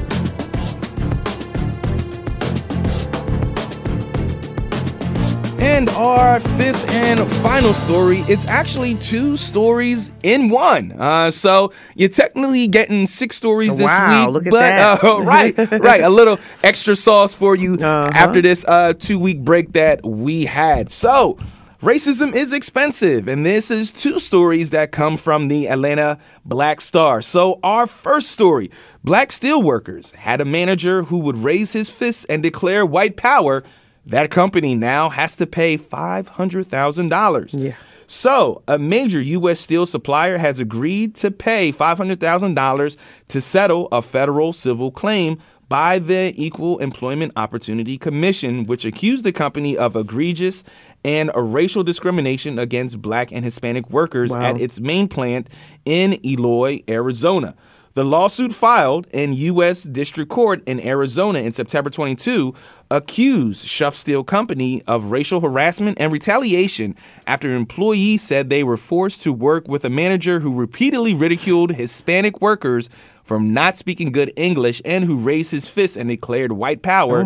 And our fifth and final story, it's actually two stories in one. Uh, so you're technically getting six stories this Wow, week. look at but, that. Uh, [laughs] right, right. A little extra sauce for you Uh-huh. after this uh, two week break that we had. So, racism is expensive. And this is two stories that come from the Atlanta Black Star. So, our first story Black steelworkers had a manager who would raise his fists and declare white power. That company now has to pay $500,000. Yeah. So, a major U.S. steel supplier has agreed to pay $500,000 to settle a federal civil claim by the Equal Employment Opportunity Commission, which accused the company of egregious and racial discrimination against black and Hispanic workers Wow. at its main plant in Eloy, Arizona. The lawsuit filed in U.S. District Court in Arizona in September 22 accused Schuff Steel Company of racial harassment and retaliation after employees said they were forced to work with a manager who repeatedly ridiculed Hispanic workers from not speaking good English and who raised his fist and declared white power Oh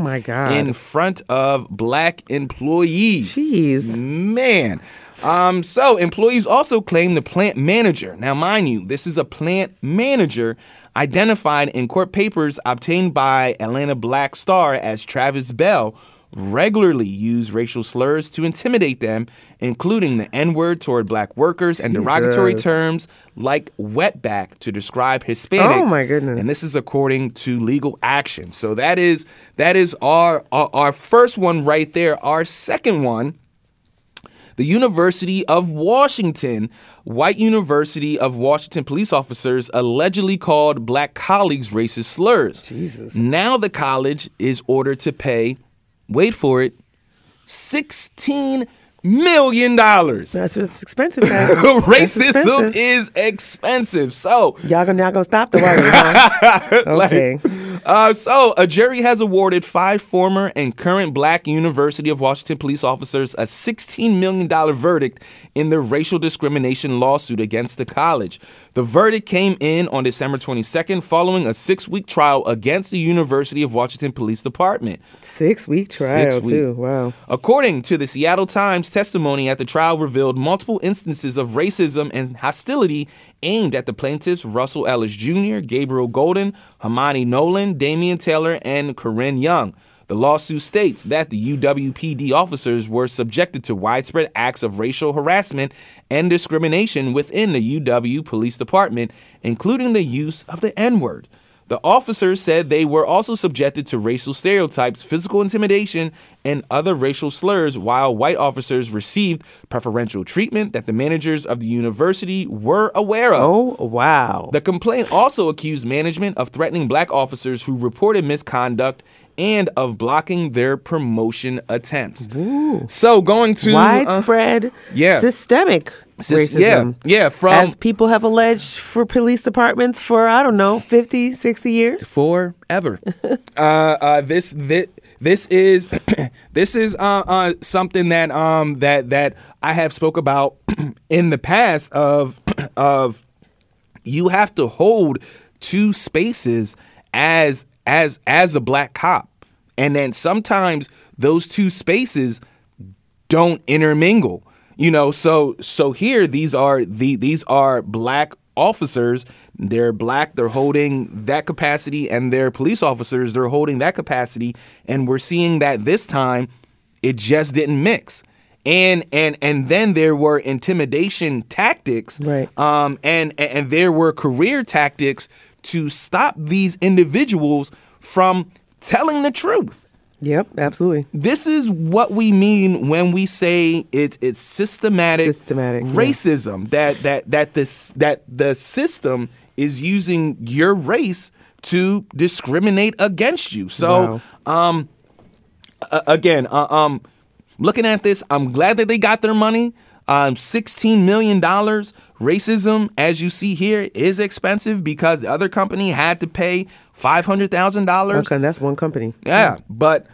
in front of black employees. Jeez. Man. Um, so employees also claim the plant manager. Now, mind you, this is a plant manager identified in court papers obtained by Atlanta Black Star as Travis Bell regularly used racial slurs to intimidate them, including the N-word toward black workers and derogatory terms like wetback to describe Hispanics. Oh, my goodness. And this is according to legal action. So that is that is our our, our first one right there. Our second one the University of Washington, white University of Washington police officers allegedly called black colleagues racist slurs. Jesus. Now the college is ordered to pay, wait for it, $16 million. That's it's expensive. [laughs] That's Racism expensive. is expensive. So, Y'all gonna y'all gonna stop the wedding, huh? [laughs] Okay. Uh, so, a jury has awarded five former and current black University of Washington police officers a $16 million verdict in the racial discrimination lawsuit against the college. The verdict came in on December 22nd following a six week trial against the University of Washington Police Department. Six week trial Six too. week. Wow. According to the Seattle Times, testimony at the trial revealed multiple instances of racism and hostility aimed at the plaintiffs Russell Ellis Jr., Gabriel Golden, Hamani Nolan, Damian Taylor, and Corinne Young. The lawsuit states that the UWPD officers were subjected to widespread acts of racial harassment and discrimination within the UW Police Department, including the use of the N word. The officers said they were also subjected to racial stereotypes, physical intimidation, and other racial slurs, while white officers received preferential treatment that the managers of the university were aware of. Oh wow. The complaint also accused management of threatening black officers who reported misconduct and of blocking their promotion attempts. So going to uh, Widespread, yeah. systemic Sis- racism. yeah, yeah, from- as people have alleged for police departments for I don't know 50, 60 years. forever. [laughs] uh, uh, this this this is [clears throat] this is uh, uh, something that um that that I have spoke about [clears throat] in the past of [clears throat] of you have to hold two spaces as as as a black cop and then sometimes those two spaces don't intermingle You know, so so here these are the these are black officers. They're black. They're holding that capacity, and they're police officers. They're holding that capacity, and we're seeing that this time, it just didn't mix. And and and then there were intimidation tactics, Right. Um, and and there were career tactics to stop these individuals from telling the truth Yep, absolutely. this is what we mean when we say it's it's systematic, Systematic, yeah. racism that that that this that the system is using your race to discriminate against you. So um a- again, uh, um looking at this, I'm glad that they got their money. Um 16 million dollars. Racism as you see here is expensive because the other company had to pay $500,000. Okay, and that's one company. Yeah, but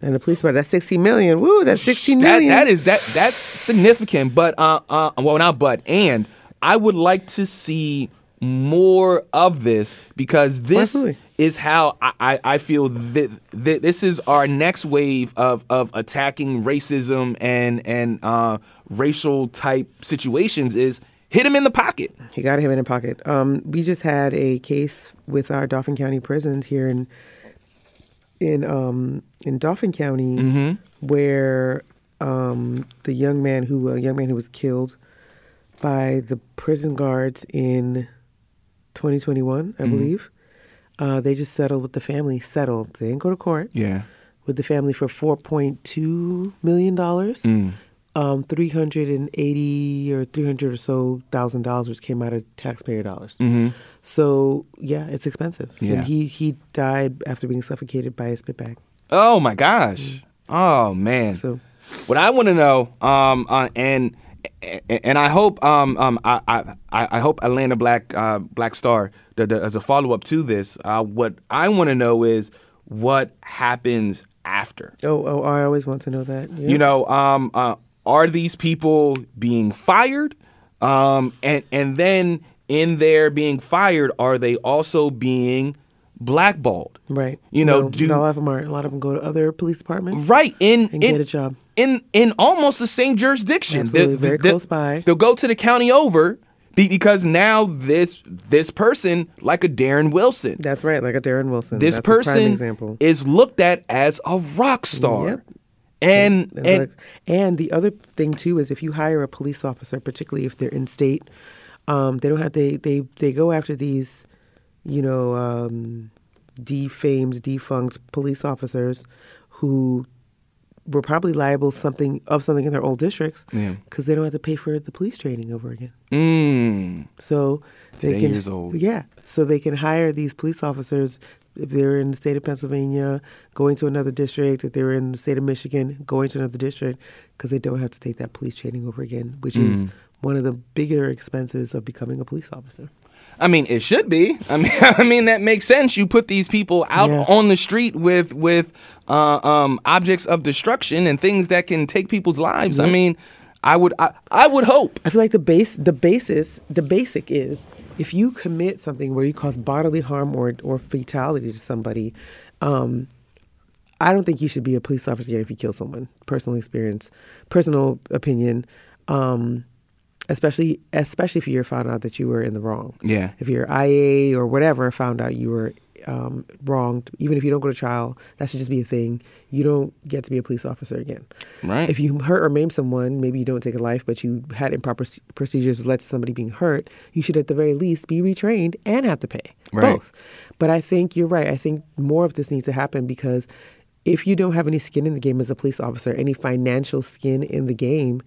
And the police department, that's 16 million. Woo, that's 16 that, million. that is that that's significant. But uh, uh, well, not but and I would like to see more of this because this Absolutely. is how I, I, I feel that, that this is our next wave of of attacking racism and and uh, racial type situations is hit him in the pocket. He got him in a pocket. Um, we just had a case with our Dauphin County prisons here in in um, in Dauphin County Mm-hmm. where um, the young man who a young man who was killed by the prison guards in 2021, I believe. Uh, they just settled with the family. Settled. They didn't go to court. Yeah. with the family for four point two million dollars. Um, three hundred and eighty or three hundred or so thousand dollars, which came out of taxpayer dollars. So yeah, it's expensive. Yeah. And he he died after being suffocated by a spit bag. Oh my gosh. Oh man. So What I want to know, um, uh, and and I hope, um, um, I, I, I hope Atlanta Black uh, Black Star, the, the, as a follow up to this, uh, what I want to know is what happens after. oh oh, I always want to know that. Yeah. You know, um, uh, are these people being fired? Um, and and then in their being fired, are they also being blackballed? right? You know, No, do- a lot of them are. A lot of them go to other police departments. Right in And in, get a job. in in almost the same jurisdiction. Absolutely, very close by. They'll go to the county over because now this this person, like a Darren Wilson, That's right, like a Darren Wilson. this That's person is looked at as a rock star. Yep. And And, and and the other thing too is if you hire a police officer, particularly if they're in state, um, they don't have they they they go after these, you know, um, defamed, defunct police officers who were probably liable something of something in their old districts Yeah. because they don't have to pay for the police training over again. mm, So they can years old. yeah. So they can hire these police officers if they're in the state of Pennsylvania, going to another district. If they're in the state of Michigan, going to another district, because they don't have to take that police training over again, which is Mm-hmm. one of the bigger expenses of becoming a police officer. I mean, it should be. I mean, [laughs] I mean that makes sense. You put these people out Yeah. on the street with with uh, um, objects of destruction and things that can take people's lives. I mean, I would I, I would hope. I feel like the base, the basis, the basic is if you commit something where you cause bodily harm or or fatality to somebody, um, I don't think you should be a police officer yet if you kill someone. Personal experience, personal opinion, um, especially especially if you're found out that you were in the wrong. Yeah. If your IA or whatever found out you were um, wronged, even if you don't go to trial, that should just be a thing. You don't get to be a police officer again. Right. If you hurt or maim someone, maybe you don't take a life, but you had improper procedures that led to somebody being hurt, you should at the very least be retrained and have to pay. Right. Both. But I think you're right. I think more of this needs to happen because if you don't have any skin in the game as a police officer, any financial skin in the game,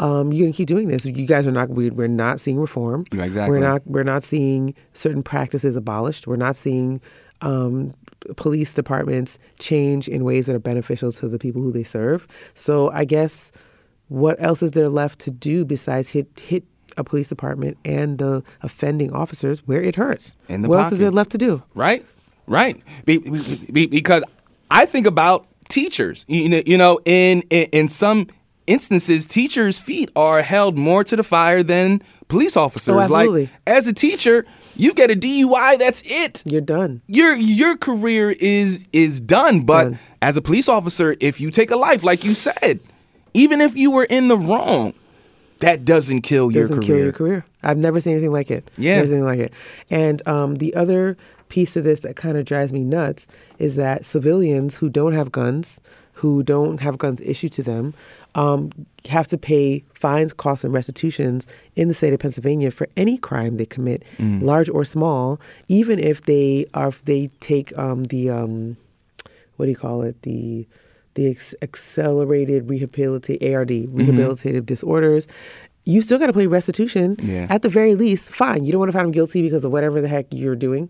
um, you're gonna keep doing this. You guys are not. We, we're not seeing reform. Exactly. We're not. We're not seeing certain practices abolished. We're not seeing um, police departments change in ways that are beneficial to the people who they serve. So I guess what else is there left to do besides hit hit a police department and the offending officers where it hurts? In the what else is there left to do? Right, right. Be, be, be- because I think about teachers. You know, you know, in, in in some instances, teachers' feet are held more to the fire than police officers. Oh, absolutely. Like as a teacher, you get a DUI. That's it. You're done. Your your career is is done. But Done. as a police officer, if you take a life, like you said, even if you were in the wrong, that doesn't kill your doesn't career. kill your career. I've never seen anything like it. Yeah. never seen anything like it. And um, the other piece of this that kind of drives me nuts is that civilians who don't have guns, who don't have guns issued to them, um, have to pay fines, costs, and restitutions in the state of Pennsylvania for any crime they commit, large or small, even if they are they take um, the um, what do you call it the the ex- accelerated rehabilitate ARD rehabilitative disorders. You still got to pay restitution. Yeah. At the very least, fine. You don't want to find them guilty because of whatever the heck you're doing.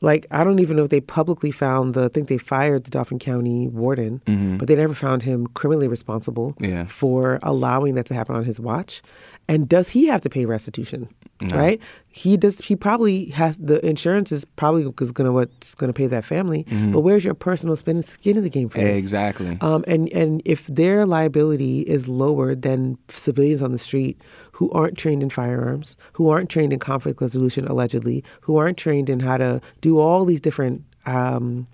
Like I don't even know if they publicly found the. I think they fired the Dauphin County warden, but they never found him criminally responsible Yeah. for allowing that to happen on his watch. And does he have to pay restitution? Right? He does. He probably has the insurance is probably is going to what's going to pay that family. But where's your personal spin skin in the game for this? Exactly. Um, and and if their liability is lower than civilians on the street who aren't trained in firearms, who aren't trained in conflict resolution, allegedly, who aren't trained in how to do all these different. Um,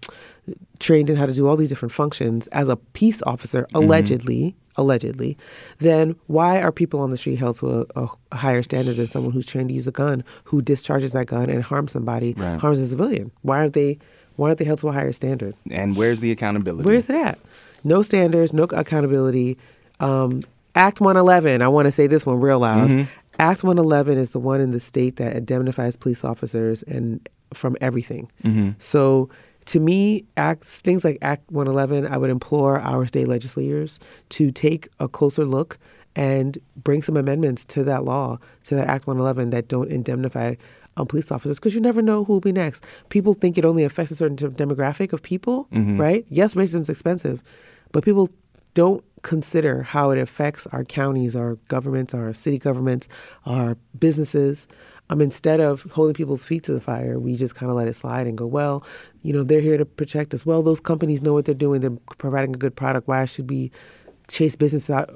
trained in how to do all these different functions as a peace officer, allegedly, allegedly, then why are people on the street held to a, a higher standard than someone who's trained to use a gun, who discharges that gun and harms somebody, Right. harms a civilian? Why aren't they? Why aren't they held to a higher standard? and where's the accountability? Where's it at? No standards, no accountability. Um, Act 111, I want to say this one real loud. Mm-hmm. Act 111 is the one in the state that indemnifies police officers and from everything. Mm-hmm. So to me, acts things like Act 111, I would implore our state legislators to take a closer look and bring some amendments to that law, to that Act 111 that don't indemnify um, police officers because you never know who will be next. People think it only affects a certain demographic of people, right? Yes, racism's expensive, but people don't consider how it affects our counties, our governments, our city governments, our businesses. Um, instead of holding people's feet to the fire, we just kind of let it slide and go, well, you know, they're here to protect us. Well, those companies know what they're doing. They're providing a good product. Why should we chase business out,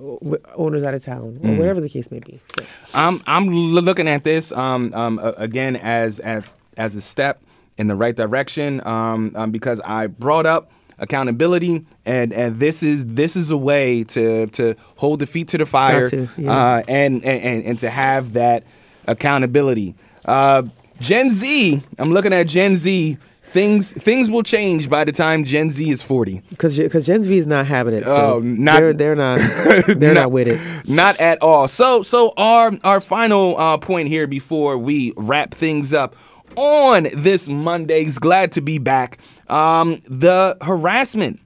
owners out of town or whatever the case may be? So, I'm I'm l- looking at this um, um, again as as as a step in the right direction um, um, because I brought up accountability and and this is this is a way to to hold the feet to the fire to, yeah. uh, and, and and to have that accountability. Uh, Gen Z, I'm looking at Gen Z. Things things will change by the time Gen Z is 40. because because Gen Z is not having it. So Oh, not- they're, they're not [laughs] they're not with it. Not at all. So so our our final uh, point here before we wrap things up on this Monday's glad to be back. Um, the harassment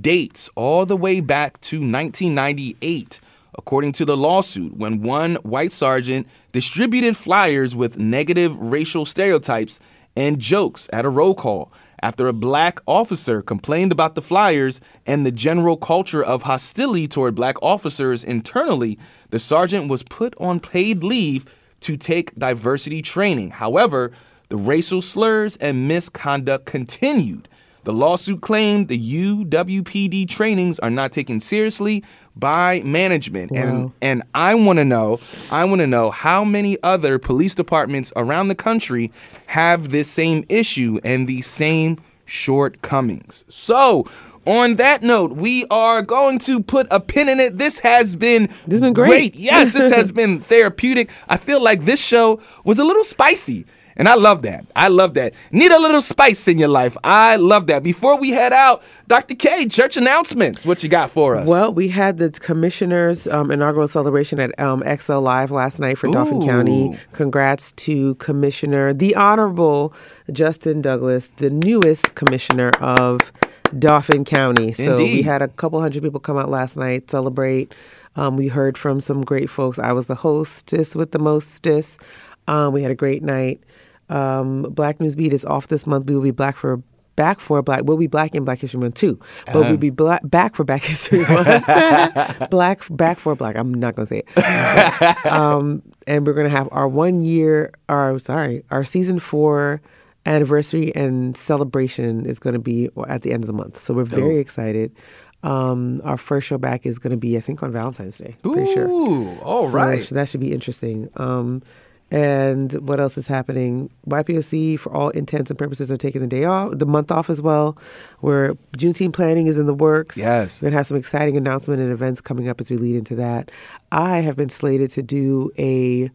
dates all the way back to 1998, according to the lawsuit, when one white sergeant distributed flyers with negative racial stereotypes and jokes at a roll call after a black officer complained about the flyers and the general culture of hostility toward black officers internally, the sergeant was put on paid leave to take diversity training. However, the racial slurs and misconduct continued. The lawsuit claimed the UWPD trainings are not taken seriously by management. And Wow. and I want to know, I want to know how many other police departments around the country have this same issue and these same shortcomings. So, on that note, we are going to put a pin in it. This has been This has been great. Yes, this [laughs] has been therapeutic. I feel like this show was a little spicy. And I love that. I love that. Need a little spice in your life. I love that. Before we head out, Dr. K, church announcements. What you got for us? Well, we had the commissioner's um, inaugural celebration at um, XL Live last night for Dauphin County. Congrats to Commissioner, the Honorable Justin Douglas, the newest commissioner of Dauphin County. So we had a couple hundred people come out last night, celebrate. Um, we heard from some great folks. I was the hostess with the mostest. Um, we had a great night. Um, Black News Beat is off this month. We will be black for back for Black. We'll be black in Black History Month too, but we'll be black back for Black [laughs] History Month. [laughs] black back for Black. I'm not gonna say it. [laughs] um, and we're gonna have our one year. Our sorry, our season four anniversary and celebration is gonna be at the end of the month. So we're very excited. Um, our first show back is gonna be, I think, on Valentine's Day. Pretty sure. Ooh, all So right. that should be interesting. Um, And what else is happening? YPOC, for all intents and purposes, are taking the day off, the month off as well. Where Juneteenth planning is in the works. Yes. we're gonna have some exciting announcement and events coming up as we lead into that. I have been slated to do a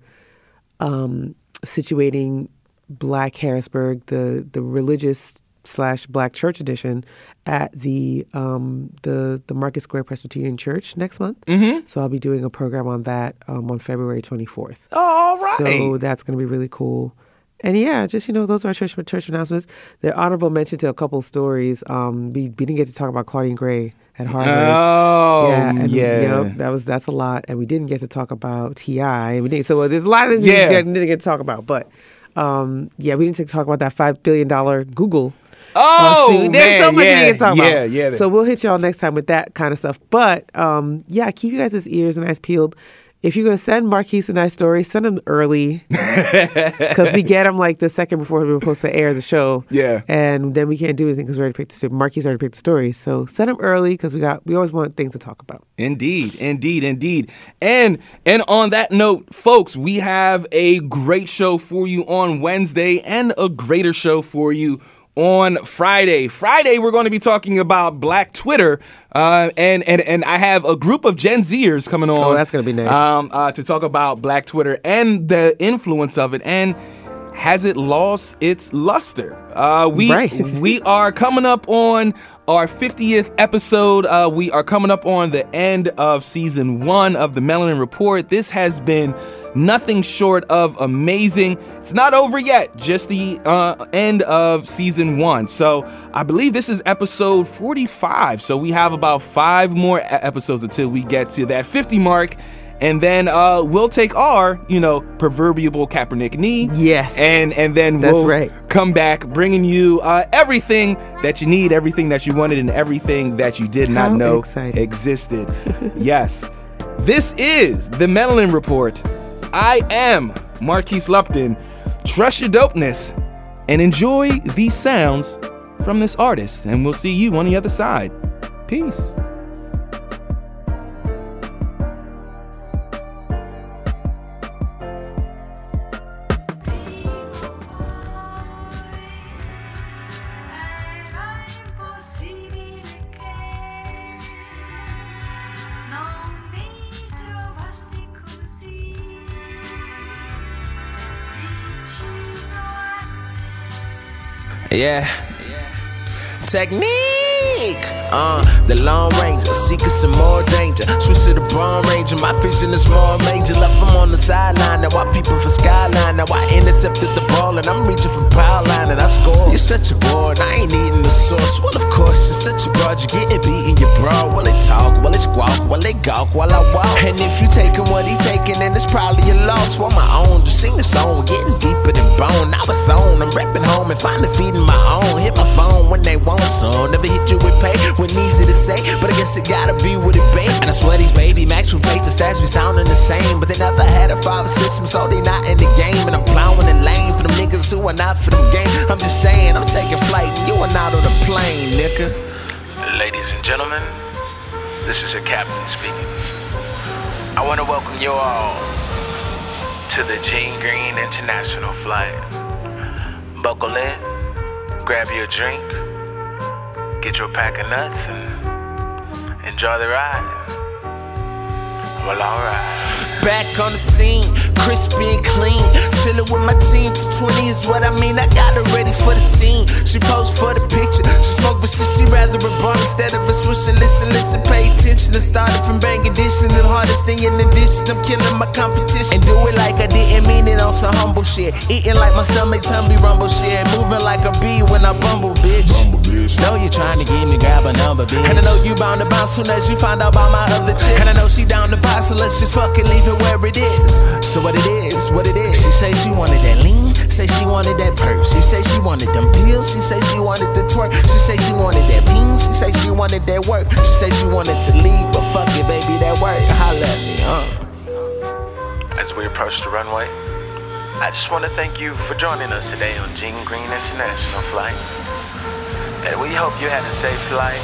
um, situating Black Harrisburg, the the religious slash Black Church edition, at the um, the the Market Square Presbyterian Church next month. Mm-hmm. So I'll be doing a program on that um, on February 24th. Oh, All right. So that's going to be really cool. And yeah, just you know, those are our church church announcements. The honorable mention to a couple of stories. Um, we, we didn't get to talk about Claudine Gay at Harvard. Oh, yeah, and, yeah. You know, that was that's a lot, and we didn't get to talk about Ti. We didn't. So there's a lot of things Yeah. we didn't get to talk about, but um, yeah, we didn't get to talk about that five billion dollar Google. Oh. There's man, so much yeah, we can talk yeah, about. Yeah, So we'll hit y'all next time with that kind of stuff. But um, yeah, keep you guys' ears and eyes peeled. If you're gonna send Marquis and I stories, send them early [laughs] because we get them like the second before we are supposed to air the show. Yeah. and then we can't do anything because we already picked the story. Marquis already picked the story, so send them early because we got we always want things to talk about. Indeed, indeed, indeed. And and on that note, folks, we have a great show for you on Wednesday and a greater show for you on Friday. Friday, we're going to be talking about Black Twitter, uh, and and and I have a group of Gen Zers coming on. Oh, that's gonna be nice. Um, uh, to talk about Black Twitter and the influence of it and. Has it lost its luster? Uh, we Right. [laughs] we are coming up on our 50th episode. Uh, we are coming up on the end of season one of the Melanin Report. This has been nothing short of amazing. It's not over yet, just the uh, end of season one. So I believe this is episode 45. So we have about five more episodes until we get to that 50 mark. And then uh, we'll take our, you know, proverbial Kaepernick knee. Yes. And and then That's we'll right. come back bringing you uh, everything that you need, everything that you wanted, and everything that you did not know exciting. existed. yes. This is the Melanin Report. I am Marquis Lupton. Trust your dopeness and enjoy these sounds from this artist. And we'll see you on the other side. Peace. Yeah. Technique. Uh, the long Ranger, seeking some more danger. Switch to the Bron Ranger, my vision is more major. Left him on the sideline, now I peeping for skyline. Now I intercepted the ball and I'm reaching for power line and I score. You're such a board, I ain't eating the sauce. Well, of course, you're such a broad, you're getting beat in your bra. While they talk, while they squawk, while they gawk, while I walk. And if you taking what he taking, then it's probably a loss. For my own, just sing the song, getting deeper than bone. Now it's on, I'm repping home and finally feeding my own. Hit my phone when they want some. Never hit you with pay when easy to say, but I guess it gotta be with it, babe. And I swear these baby Max with paper stats be sounding the same, but they never had a father system, so they not in the game. And I'm plowing the lane for them niggas who are not for them game. I'm just saying, I'm taking flight, you are not on the plane, nigga. Ladies and gentlemen, this is your captain speaking. I want to welcome you all to the Gene Green International flight. Buckle in, grab your drink, get your pack of nuts, and enjoy the ride. Well, alright. Back on the scene, crispy and clean. Chillin' with my team to 20 is what I mean. I got her ready for the scene. She posed for the picture. She smoke, but she, she rather a bum instead of a swish and listen, listen, pay attention. I started from Bangladesh and the hardest thing in addition. I'm killing my competition. And do it like I didn't mean it on some humble shit. Eating like my stomach tummy rumble shit. Moving like a bee when I bumble, bitch. Know you trying to get me grab a number, bitch. And I know you bound to bounce soon as you find out about my other chick. And I know she down to buy, so let's just fucking leave it where it is. So what it is, what it is. She say she wanted that lean, say she wanted that purse. She say she wanted them pills, she say she wanted the twerk. She say she wanted that beans, she say she wanted that work. She say she wanted to leave, but fuck it, baby, that work. Holla at me, uh. As we approach the runway, I just want to thank you for joining us today on Gene Green International Flight. And we hope you had a safe flight.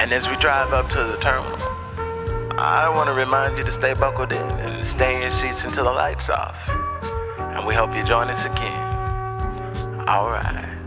And as we drive up to the terminal, I want to remind you to stay buckled in and stay in your seats until the lights off. And we hope you join us again. All right.